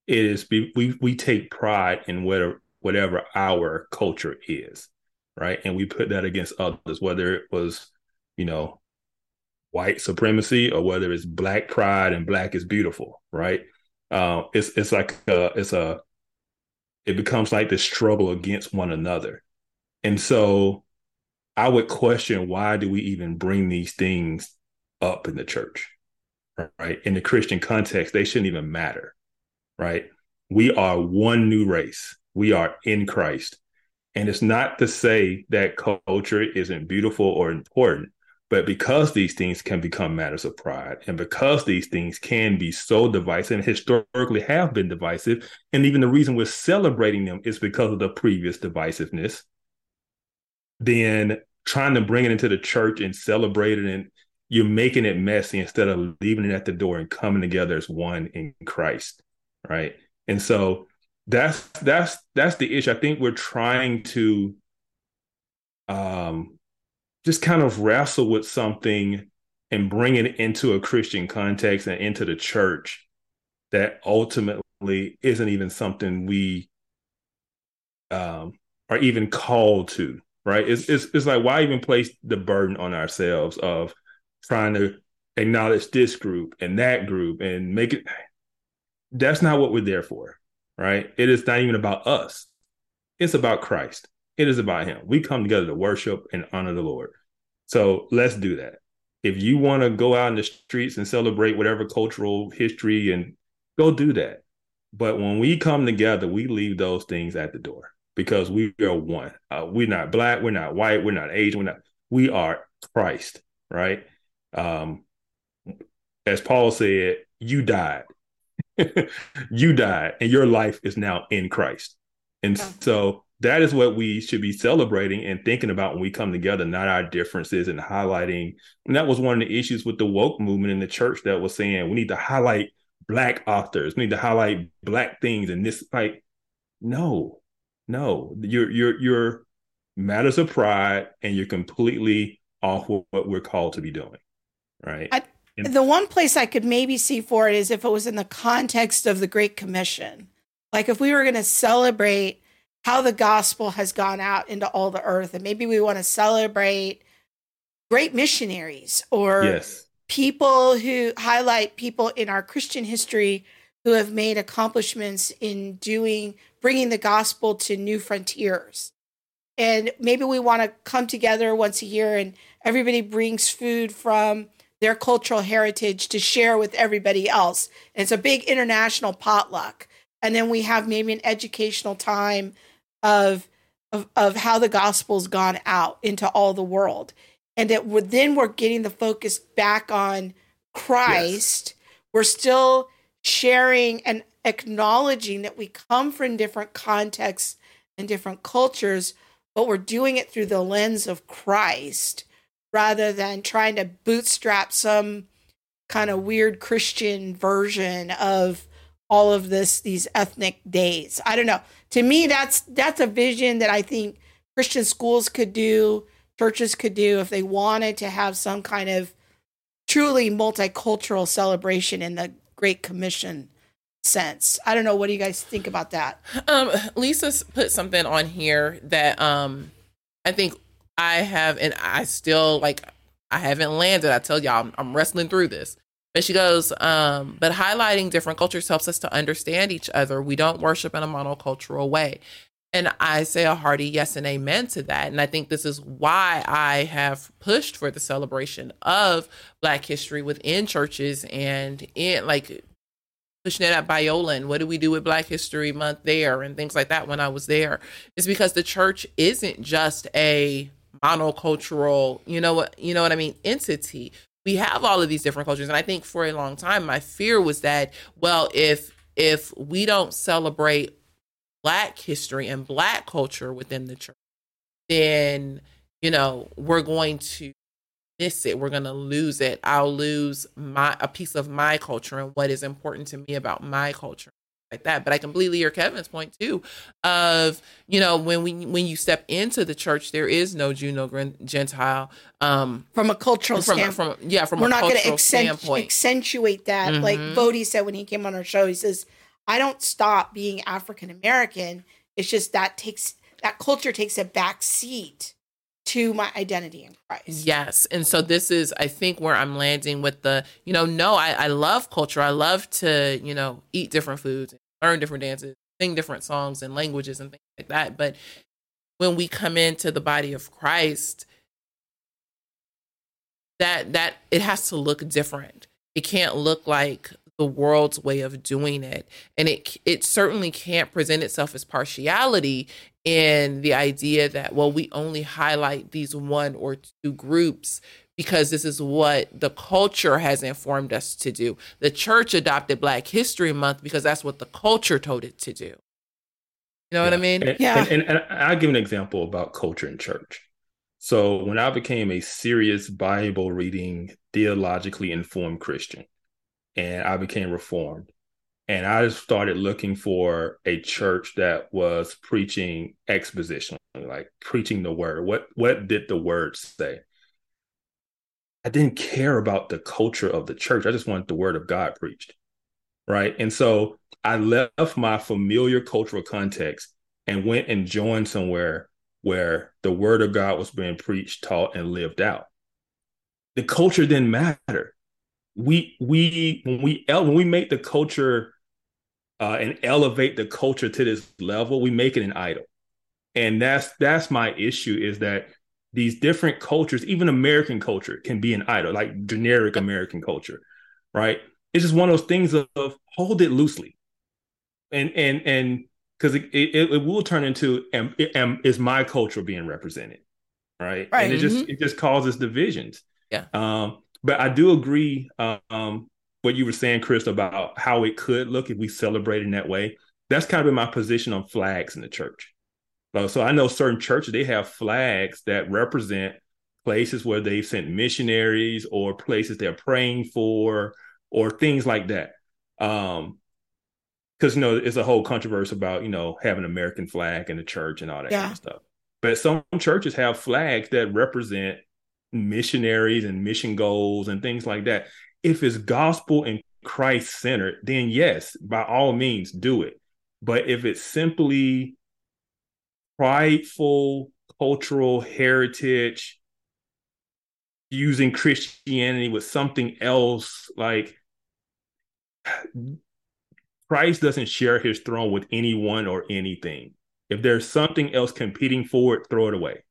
It is we we take pride in whatever whatever our culture is, right? And we put that against others, whether it was, you know, white supremacy or whether it's black pride and black is beautiful, right? Uh, it's it's like a, it's a it becomes like the struggle against one another, and so I would question why do we even bring these things up in the church, right? In the Christian context, they shouldn't even matter, right? We are one new race. We are in Christ. And it's not to say that culture isn't beautiful or important, but because these things can become matters of pride, and because these things can be so divisive and historically have been divisive, and even the reason we're celebrating them is because of the previous divisiveness, then trying to bring it into the church and celebrate it and you're making it messy instead of leaving it at the door and coming together as one in Christ, right? And so that's that's that's the issue. I think we're trying to um, just kind of wrestle with something and bring it into a Christian context and into the church that ultimately isn't even something we um, are even called to, right? It's, it's, it's like, why even place the burden on ourselves of trying to acknowledge this group and that group and make it, that's not what we're there for, right? It is not even about us. It's about Christ. It is about him. We come together to worship and honor the Lord. So let's do that. If you want to go out in the streets and celebrate whatever cultural history and go do that. But when we come together, we leave those things at the door because we are one. Uh, we're not black, we're not white, we're not Asian, we're not. We are Christ, right? Um, as Paul said, you died. you died, and your life is now in Christ. And yeah. so that is what we should be celebrating and thinking about when we come together, not our differences and highlighting. And that was one of the issues with the woke movement in the church that was saying we need to highlight black authors, we need to highlight black things. And this, like, no, no, you're you're you're matters of pride, and you're completely off what we're called to be doing, right? I, the one place I could maybe see for it is if it was in the context of the Great Commission, like if we were going to celebrate how the gospel has gone out into all the earth, and maybe we want to celebrate great missionaries or yes. people who highlight people in our Christian history who have made accomplishments in doing bringing the gospel to new frontiers. And maybe we want to come together once a year and everybody brings food from their cultural heritage to share with everybody else. And it's a big international potluck. And then we have maybe an educational time of of, of how the gospel's gone out into all the world. And that we're, then we're getting the focus back on Christ. Yes. We're still sharing and acknowledging that we come from different contexts and different cultures, but we're doing it through the lens of Christ rather than trying to bootstrap some kind of weird Christian version of all of this these ethnic days. I don't know. To me that's that's a vision that I think Christian schools could do, churches could do if they wanted to have some kind of truly multicultural celebration in the Great Commission sense. I don't know. What do you guys think about that? Um, Lisa's put something on here that um, I think I have, and I still like. I haven't landed. I tell y'all, I'm, I'm wrestling through this. But she goes, um, but highlighting different cultures helps us to understand each other. We don't worship in a monocultural way. And I say a hearty yes and amen to that. And I think this is why I have pushed for the celebration of Black history within churches and in like pushing it at Biola and what do we do with Black History Month there and things like that when I was there is because the church isn't just a monocultural, you know what you know what I mean, entity. We have all of these different cultures. And I think for a long time my fear was that, well, if if we don't celebrate black history and black culture within the church, then you know, we're going to miss it we're going to lose it. I'll lose my a piece of my culture and what is important to me about my culture like that. But i completely hear kevin's point too of you know when we when you step into the church there is no jew no gentile um from a cultural from, standpoint from yeah from we're not going to accentu- accentuate that. Mm-hmm. like Voddie said when he came on our show he says i don't stop being african american it's just that takes that culture takes a back seat to my identity in Christ. Yes. And so this is, I think, where I'm landing with the, you know, no, I, I love culture. I love to, you know, eat different foods, learn different dances, sing different songs and languages and things like that. But when we come into the body of Christ, that that it has to look different. It can't look like the world's way of doing it and it it certainly can't present itself as partiality in the idea that well we only highlight these one or two groups because this is what the culture has informed us to do. The church adopted Black History Month because that's what the culture told it to do. You know yeah. what I mean? And, yeah. And, and, and I'll give an example about culture and church. So when I became a serious Bible reading, theologically informed Christian, and I became reformed, and I just started looking for a church that was preaching exposition, like preaching the word. What what did the word say? I didn't care about the culture of the church. I just wanted the word of God preached. Right. And so I left my familiar cultural context and went and joined somewhere where the word of God was being preached, taught, and lived out. The culture didn't matter. We we when we when we make the culture uh, and elevate the culture to this level, we make it an idol. And that's that's my issue is that these different cultures, even American culture, can be an idol, like generic American culture, right? It's just one of those things of, of hold it loosely, and and and because it, it, it will turn into am, am, is my culture being represented, right? Right. And it just Mhm. it just causes divisions. Yeah. Um, but I do agree. Um, what you were saying, Chris, about how it could look if we celebrate in that way. That's kind of been my position on flags in the church. Uh, so I know certain churches they have flags that represent places where they've sent missionaries or places they're praying for or things like that. Um, because you know it's a whole controversy about you know having an American flag in the church and all that Yeah. kind of stuff. But some churches have flags that represent missionaries and mission goals and things like that. If it's gospel and Christ centered, then yes, by all means, do it. But if it's simply prideful cultural heritage, using Christianity with something else, like Christ doesn't share his throne with anyone or anything. If there's something else competing for it, throw it away.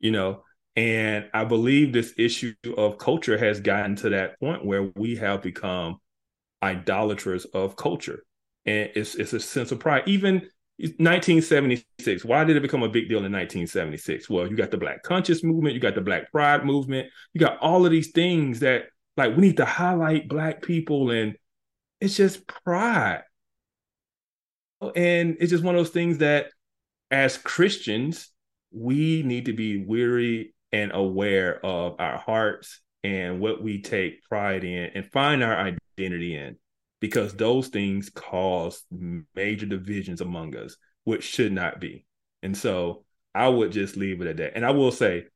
You know, and I believe this issue of culture has gotten to that point where we have become idolaters of culture. And it's it's a sense of pride. Even 1976, why did it become a big deal in 1976? Well, you got the Black Conscious movement, you got the Black Pride movement, you got all of these things that like we need to highlight Black people, and it's just pride. And it's just one of those things that as Christians, we need to be weary and aware of our hearts and what we take pride in and find our identity in. Because those things cause major divisions among us which should not be. And so i would just leave it at that. And i will say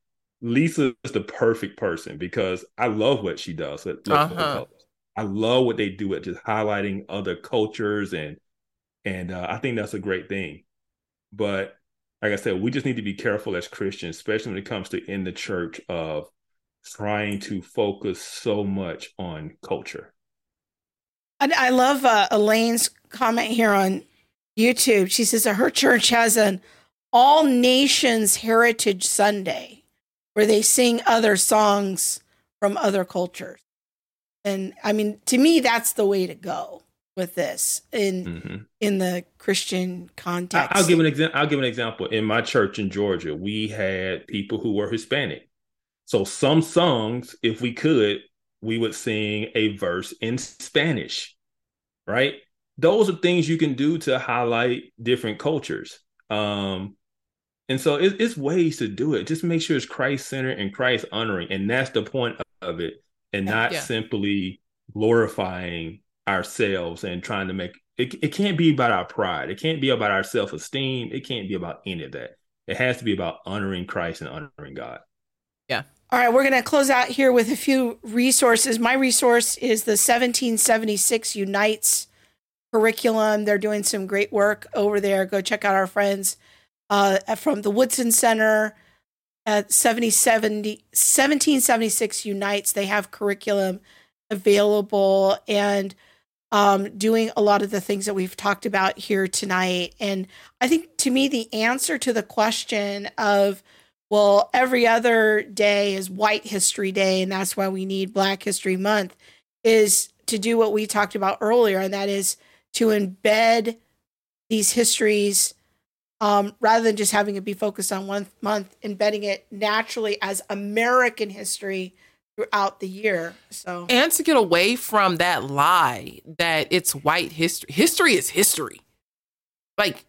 lisa is the perfect person because i love what she does with, with Uh-huh. i love what they do at just highlighting other cultures and and uh, i think that's a great thing. But like I said, we just need to be careful as Christians, especially when it comes to in the church of trying to focus so much on culture. I, I love uh, Elaine's comment here on YouTube. She says that her church has an all nations heritage Sunday where they sing other songs from other cultures. And I mean, to me, that's the way to go with this in Mhm. in the Christian context. I'll give an example. I'll give an example. In my church in Georgia, we had people who were Hispanic. So some songs, if we could, we would sing a verse in Spanish, right? Those are things you can do to highlight different cultures. Um, and so it, it's ways to do it. Just make sure it's Christ centered and Christ honoring, and that's the point of it, and not Yeah. simply glorifying ourselves and trying to make it. It can't be about our pride. It can't be about our self esteem. It can't be about any of that. It has to be about honoring Christ and honoring God. Yeah. All right, we're going to close out here with a few resources. My resource is the 1776 Unites curriculum. They're doing some great work over there. Go check out our friends uh, from the Woodson Center at 7070, 1776 Unites. They have curriculum available and um, doing a lot of the things that we've talked about here tonight. And I think to me, the answer to the question of, well, every other day is White History Day, and that's why we need Black History Month, is to do what we talked about earlier, and that is to embed these histories um, rather than just having it be focused on one month, embedding it naturally as American history throughout the year. So, and to get away from that lie that it's white history. History is history. Like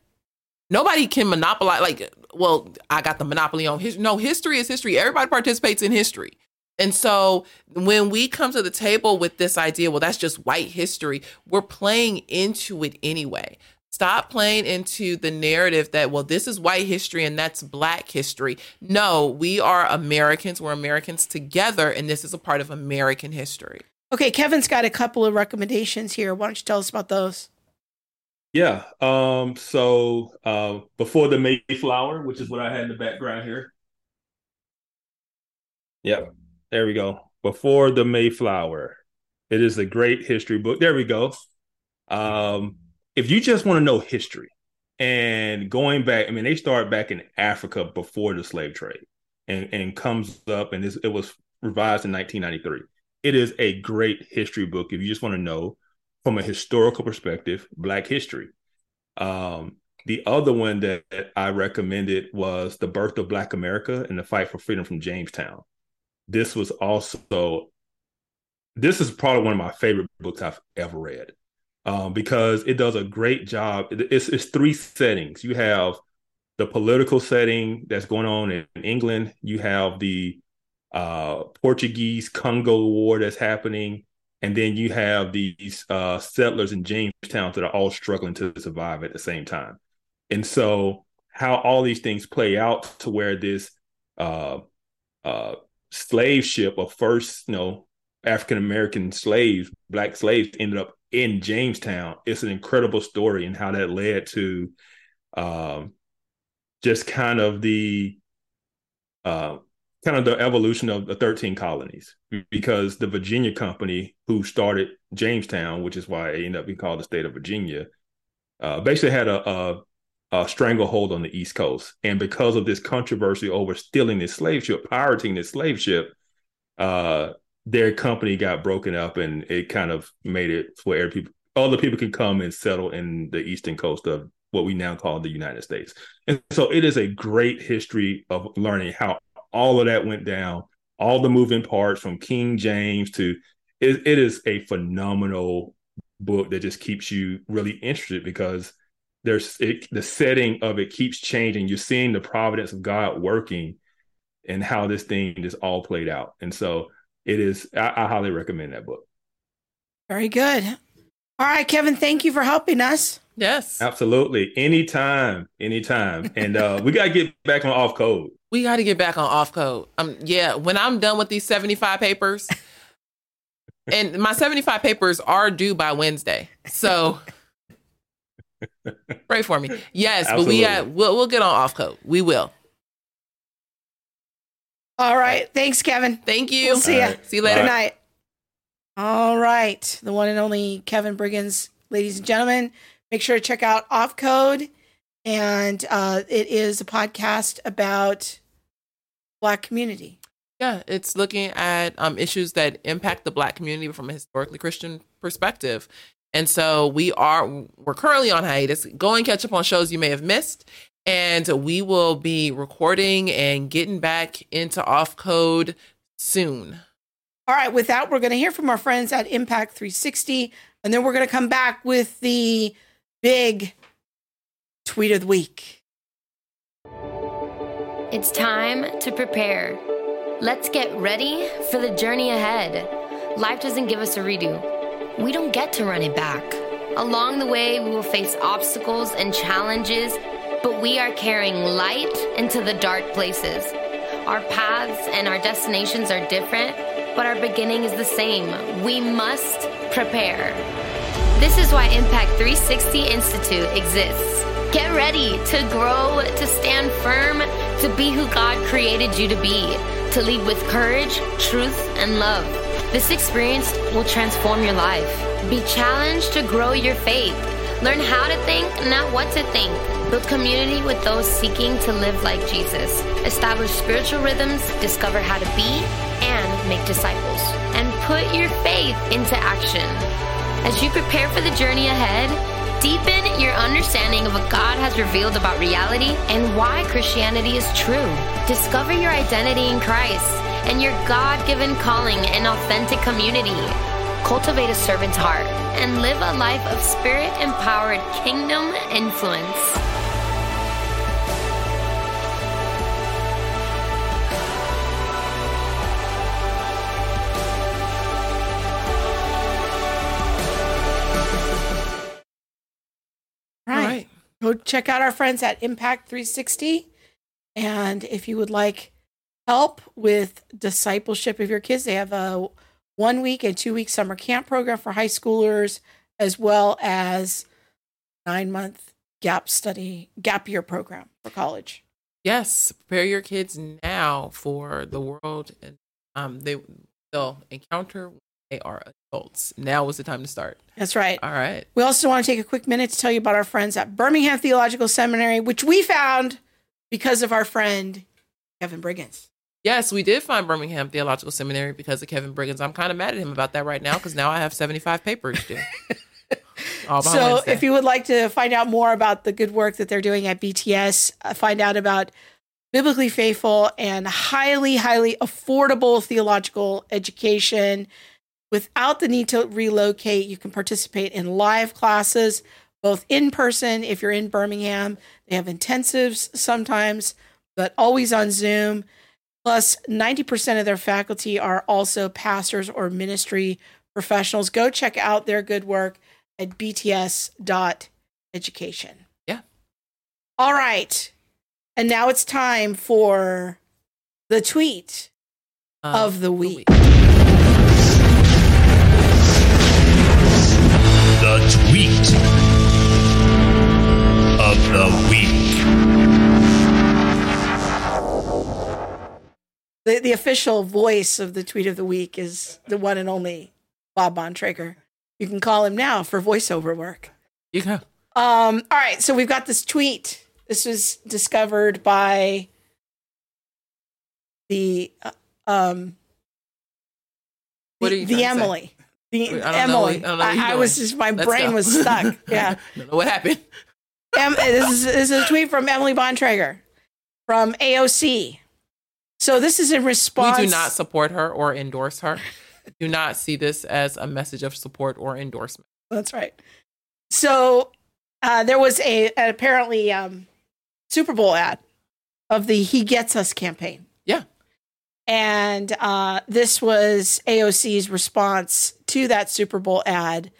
nobody can monopolize. Like, well, I got the monopoly on history. No, history is history. Everybody participates in history, And so when we come to the table with this idea, well, that's just white history, we're playing into it anyway. Stop playing into the narrative that, well, this is white history and that's black history. No, we are Americans. We're Americans together, and this is a part of American history. Okay, Kevin's got a couple of recommendations here. Why don't you tell us about those? Yeah. Um, so uh, before the Mayflower, which is what I had in the background here. Yep. There we go. Before the Mayflower. It is a great history book. There we go. Um, if you just want to know history and going back, I mean, they start back in Africa before the slave trade and, and comes up and it was revised in 1993. It is a great history book if you just want to know from a historical perspective, Black history. Um, the other one that I recommended was The Birth of Black America and the Fight for Freedom from Jamestown this was also this is probably one of my favorite books I've ever read um, because it does a great job. It's, it's three settings. You have the political setting that's going on in England. You have the uh, Portuguese Congo War that's happening, and then you have these uh, settlers in Jamestown that are all struggling to survive at the same time. And so, how all these things play out to where this uh, uh, slave ship of first, you know, African American slaves, black slaves ended up in Jamestown. It's an incredible story and how that led to um, just kind of the uh, kind of the evolution of the 13 colonies because the Virginia company who started Jamestown, which is why it ended up being called the state of Virginia, uh, basically had a, a uh, stranglehold on the East Coast. And because of this controversy over stealing this slave ship, pirating this slave ship, uh, their company got broken up and it kind of made it where people, other people could come and settle in the eastern coast of what we now call the United States. And so it is a great history of learning how all of that went down, all the moving parts from King James to it, it is a phenomenal book that just keeps you really interested because there's it, the setting of it keeps changing. You're seeing the providence of God working and how this thing is all played out. And so it is, I, I highly recommend that book. Very good. All right, Kevin, thank you for helping us. Yes. Absolutely. Anytime. Anytime. And uh we gotta get back on off code. We gotta get back on off code. Um yeah, when I'm done with these 75 papers, and my 75 papers are due by Wednesday. So Pray for me. Yes, Absolutely. but we uh, we'll we'll get on off code. We will. All right. Thanks, Kevin. Thank you. We'll see you. See you later. Good night. All right. The one and only Kevin Briggins, ladies and gentlemen. Make sure to check out Off Code. And uh, it is a podcast about Black community. Yeah, it's looking at um, issues that impact the Black community from a historically Christian perspective. And so we are we're currently on hiatus. Go and catch up on shows you may have missed. And we will be recording and getting back into off code soon. All right, with that, we're going to hear from our friends at Impact 360, and then we're going to come back with the big tweet of the week. It's time to prepare. Let's get ready for the journey ahead. Life doesn't give us a redo we don't get to run it back. Along the way, we will face obstacles and challenges, but we are carrying light into the dark places. Our paths and our destinations are different, but our beginning is the same. We must prepare. This is why Impact 360 Institute exists. Get ready to grow, to stand firm, to be who God created you to be, to lead with courage, truth, and love. This experience will transform your life. Be challenged to grow your faith. Learn how to think, not what to think. Build community with those seeking to live like Jesus. Establish spiritual rhythms, discover how to be and make disciples. And put your faith into action. As you prepare for the journey ahead, deepen your understanding of what God has revealed about reality and why Christianity is true. Discover your identity in Christ and your God given calling and authentic community cultivate a servant's heart, and live a life of spirit empowered kingdom influence. Go check out our friends at Impact 360. And if you would like help with discipleship of your kids, they have a one week and two week summer camp program for high schoolers, as well as nine month gap study, gap year program for college. Yes, prepare your kids now for the world and um they they'll encounter when they are adults. Now is the time to start. That's right. All right. We also want to take a quick minute to tell you about our friends at Birmingham Theological Seminary, which we found because of our friend Kevin Briggins. Yes, we did find Birmingham Theological Seminary because of Kevin Briggins. I'm kind of mad at him about that right now because now I have 75 papers due. So, Wednesday. if you would like to find out more about the good work that they're doing at BTS, uh, find out about biblically faithful and highly, highly affordable theological education without the need to relocate, you can participate in live classes, both in person if you're in Birmingham. They have intensives sometimes, but always on Zoom. Plus, 90% of their faculty are also pastors or ministry professionals. Go check out their good work at bts.education. Yeah. All right. And now it's time for the tweet Um, of the week. The tweet The, the official voice of the tweet of the week is the one and only Bob Bontrager. You can call him now for voiceover work. You go. Um, all right, so we've got this tweet. This was discovered by the uh, um What the, the trying to say? Emily. The I don't know Emily. I I, I was just my Let's brain go. was stuck. Yeah. I don't know what happened. Em, this, is, this is a tweet from Emily Bontrager from AOC. So this is in response. We do not support her or endorse her. do not see this as a message of support or endorsement. That's right. So uh, there was a an apparently um, Super Bowl ad of the "He Gets Us" campaign, Yeah. and uh, this was AOC's response to that Super Bowl ad.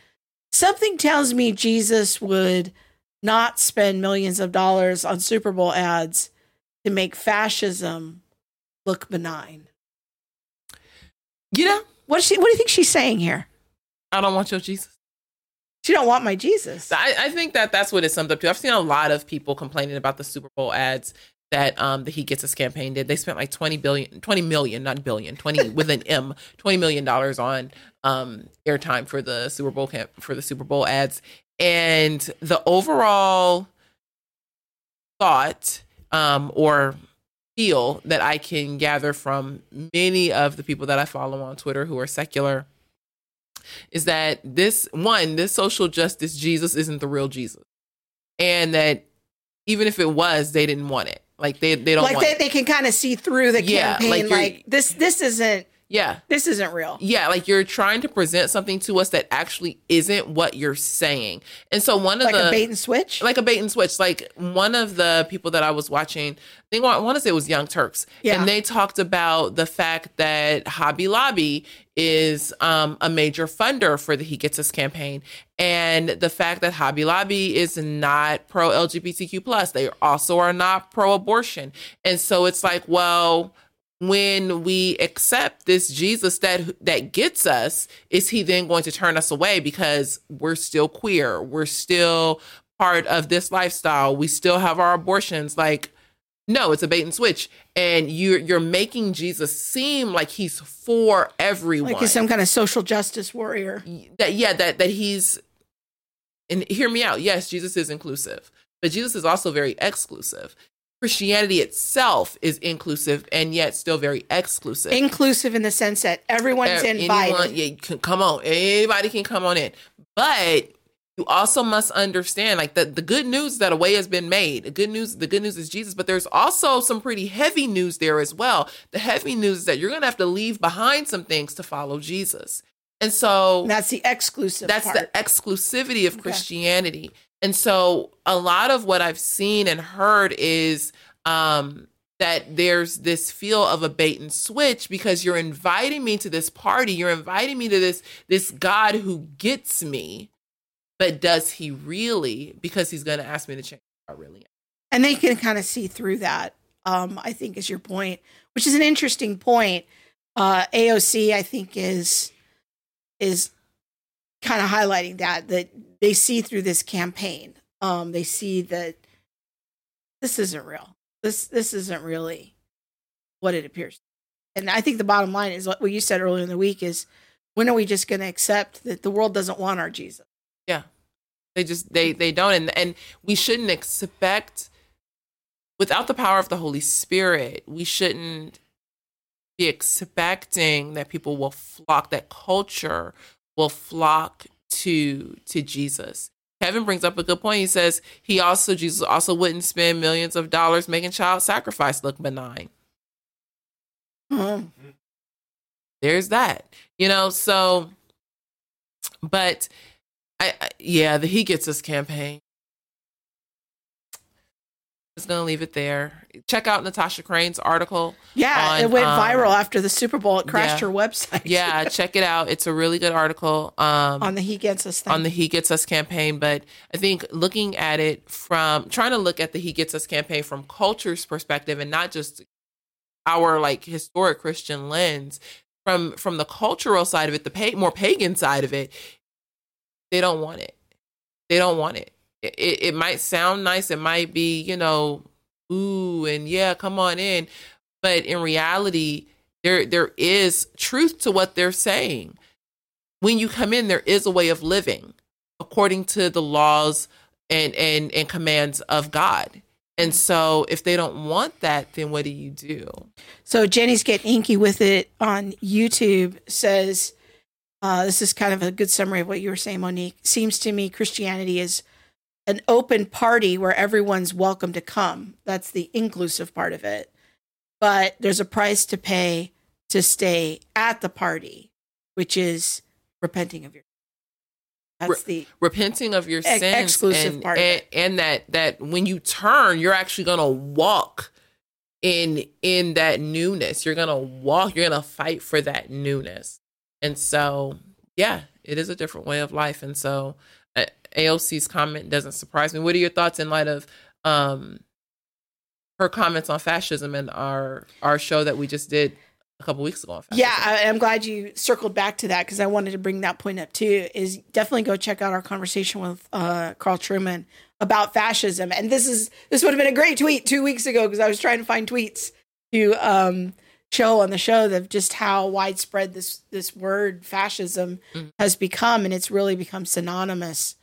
Something tells me Jesus would not spend millions of dollars on Super Bowl ads to make fascism look benign. You know, What she? What do you think she's saying here? I don't want your Jesus. She don't want my Jesus. I, I think that that's what it summed up to. I've seen a lot of people complaining about the Super Bowl ads that um the He Gets Us campaign did. They spent like 20 billion, 20 million, not billion, 20 with an M, 20 million dollars on um airtime for the Super Bowl camp for the Super Bowl ads. And the overall thought um or feel that I can gather from many of the people that I follow on Twitter who are secular is that this one, this social justice Jesus isn't the real Jesus. And that even if it was, they didn't want it. Like they they don't like want they, they can kind of see through the Yeah, campaign like like, this this isn't Yeah. this isn't real Yeah, like you're trying to present something to us that actually isn't what you're saying. And so one of the like the a bait and switch like a bait and switch. Like one of the people that I was watching, I think I want to say it was Young Turks, Yeah. and they talked about the fact that Hobby Lobby is um, a major funder for the He Gets Us campaign, and the fact that Hobby Lobby is not pro LGBTQ plus. They also are not pro abortion, and so it's like, well when we accept this Jesus that that gets us, is he then going to turn us away because we're still queer, we're still part of this lifestyle, we still have our abortions? Like, no, it's a bait and switch, and you're you're making Jesus seem like he's for everyone. like he's some kind of social justice warrior that yeah, that that he's and hear me out. Yes, Jesus is inclusive, but Jesus is also very exclusive. Christianity itself is inclusive and yet still very exclusive. inclusive in the sense that everyone's Uh, invited Anyone, yeah, can come on. Anybody can come on in. But you also must understand, like the, the good news that a way has been made. The good news, the good news is Jesus, but there's also some pretty heavy news there as well. The heavy news is that you're gonna have to leave behind some things to follow Jesus. And so that's the exclusive that's part. the exclusivity of Christianity. And so a lot of what I've seen and heard is um that there's this feel of a bait and switch because you're inviting me to this party, you're inviting me to this this God who gets me, but does he really? Because he's going to ask me to change. Are really. and they can kind of see through that um i think is your point which is an interesting point. Uh aoc i think is is kind of highlighting that that they see through this campaign. Um they see that this isn't real. This this isn't really what it appears. And i think the bottom line is what you said earlier in the week is when are we just going to accept that the world doesn't want our jesus? Yeah. They just they they don't. And and we shouldn't expect without the power of the Holy Spirit, we shouldn't be expecting that people will flock that culture will flock to to Jesus. Kevin brings up a good point. He says he also Jesus also wouldn't spend millions of dollars making child sacrifice look benign. oh. there's that you know so but I, I yeah the he gets us campaign just gonna leave it there check out Natasha Crain's article yeah on, it went um, viral after the super bowl it crashed yeah. her website yeah check it out it's a really good article um on the he gets us thing. on the He Gets Us campaign, but I think looking at it from trying to look at the He Gets Us campaign from culture's perspective and not just our like historic Christian lens, from from the cultural side of it, the pa- more pagan side of it, they don't want it. They don't want it. It, it. might sound nice. It might be, you know, ooh, and yeah, come on in. But in reality, there there is truth to what they're saying when you come in, there is a way of living according to the laws and and and commands of God. And so, if they don't want that, then what do you do? So Jenny's Get inky with it on YouTube. Says uh, this is kind of a good summary of what you were saying, Monique. Seems to me Christianity is an open party where everyone's welcome to come. That's the inclusive part of it. But there's a price to pay to stay at the party, which is repenting of your. That's the Repenting of your Ex- sins, exclusive and, part of and, it. and that that when you turn, you're actually gonna walk in in that newness. You're gonna walk. You're gonna fight for that newness. And so, yeah, it is a different way of life. And so, AOC's comment doesn't surprise me. What are your thoughts in light of um, her comments on fascism and our our show that we just did a couple weeks ago? Yeah, I, I'm glad you circled back to that because I wanted to bring that point up too. Is definitely go check out our conversation with uh, Carl Trueman about fascism, and this is this would have been a great tweet two weeks ago because I was trying to find tweets to um, show on the show of just how widespread this this word fascism Mhm. has become, and it's really become synonymous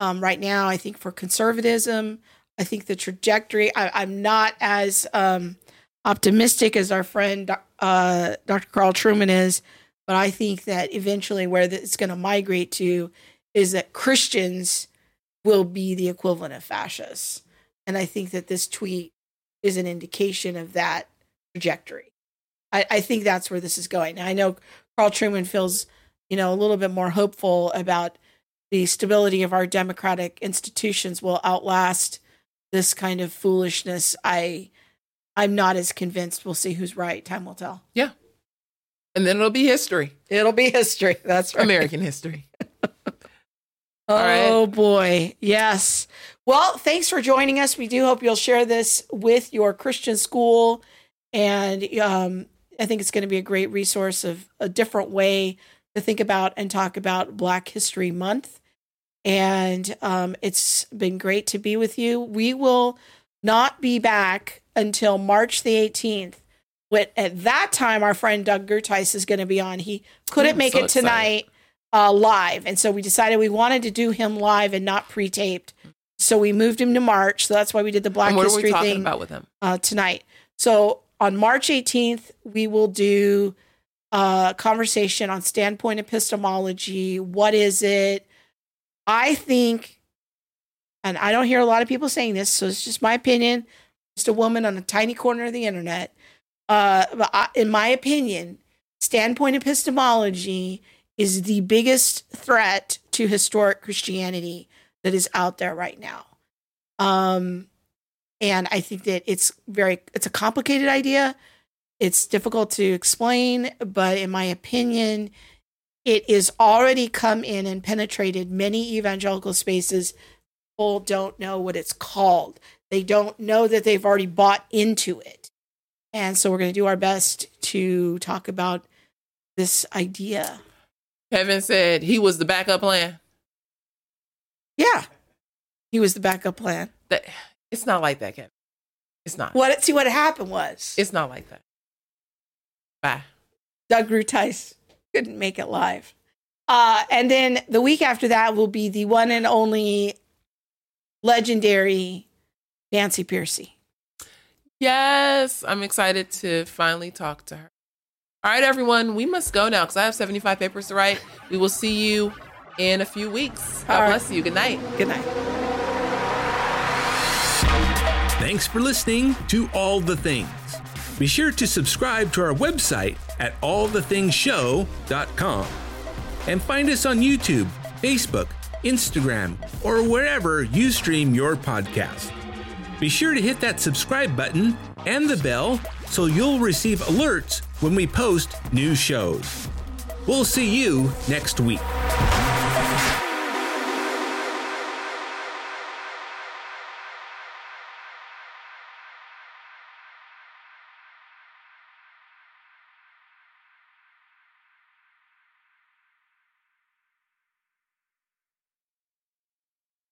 um, right now. I think for conservatism, I think the trajectory. I, I'm not as um, optimistic as our friend uh, Dr. Carl Trueman is, but I think that eventually where it's going to migrate to is that Christians will be the equivalent of fascists, and I think that this tweet is an indication of that trajectory. I, I think that's where this is going. Now, I know Carl Trueman feels, you know, a little bit more hopeful about the stability of our democratic institutions will outlast this kind of foolishness. I I'm not as convinced. We'll see who's right. Time will tell. Yeah. And then it'll be history, It'll be history. That's right. American history. Oh right. boy. Yes. Well, thanks for joining us. We do hope you'll share this with your Christian school. And um, I think it's going to be a great resource of a different way to think about and talk about Black History Month. And um, it's been great to be with you. We will not be back until March the 18th. When, at that time, our friend Doug Groothuis is going to be on. He couldn't I'm make so it tonight uh, live. And so we decided we wanted to do him live and not pre taped. So we moved him to March. So that's why we did the Black and what are History we talking thing about with him? uh, tonight. So on March 18th, we will do a conversation on standpoint epistemology. What is it? I think, and I don't hear a lot of people saying this, so it's just my opinion. Just a woman on a tiny corner of the internet. Uh, but I, in my opinion, standpoint epistemology is the biggest threat to historic Christianity that is out there right now. Um, and I think that it's very it's a complicated idea. It's difficult to explain, but in my opinion, it is already come in and penetrated many evangelical spaces people don't know what it's called. They don't know that they've already bought into it. And so we're going to do our best to talk about this idea. Kevin said he was the backup plan. Yeah. He was the backup plan. That it's not like that, Kevin. It's not. What see what happened was It's not like that. Bye. Doug Groothuis couldn't make it live. Uh, and then the week after that will be the one and only legendary Nancy Pearcey. Yes, I'm excited to finally talk to her. All right, everyone, we must go now because I have 75 papers to write. We will see you in a few weeks. God right. bless you. Good night. Good night. Thanks for listening to All the Things. Be sure to subscribe to our website at allthethingsshow.com and find us on YouTube, Facebook, Instagram, or wherever you stream your podcast. Be sure to hit that subscribe button and the bell so you'll receive alerts when we post new shows. We'll see you next week.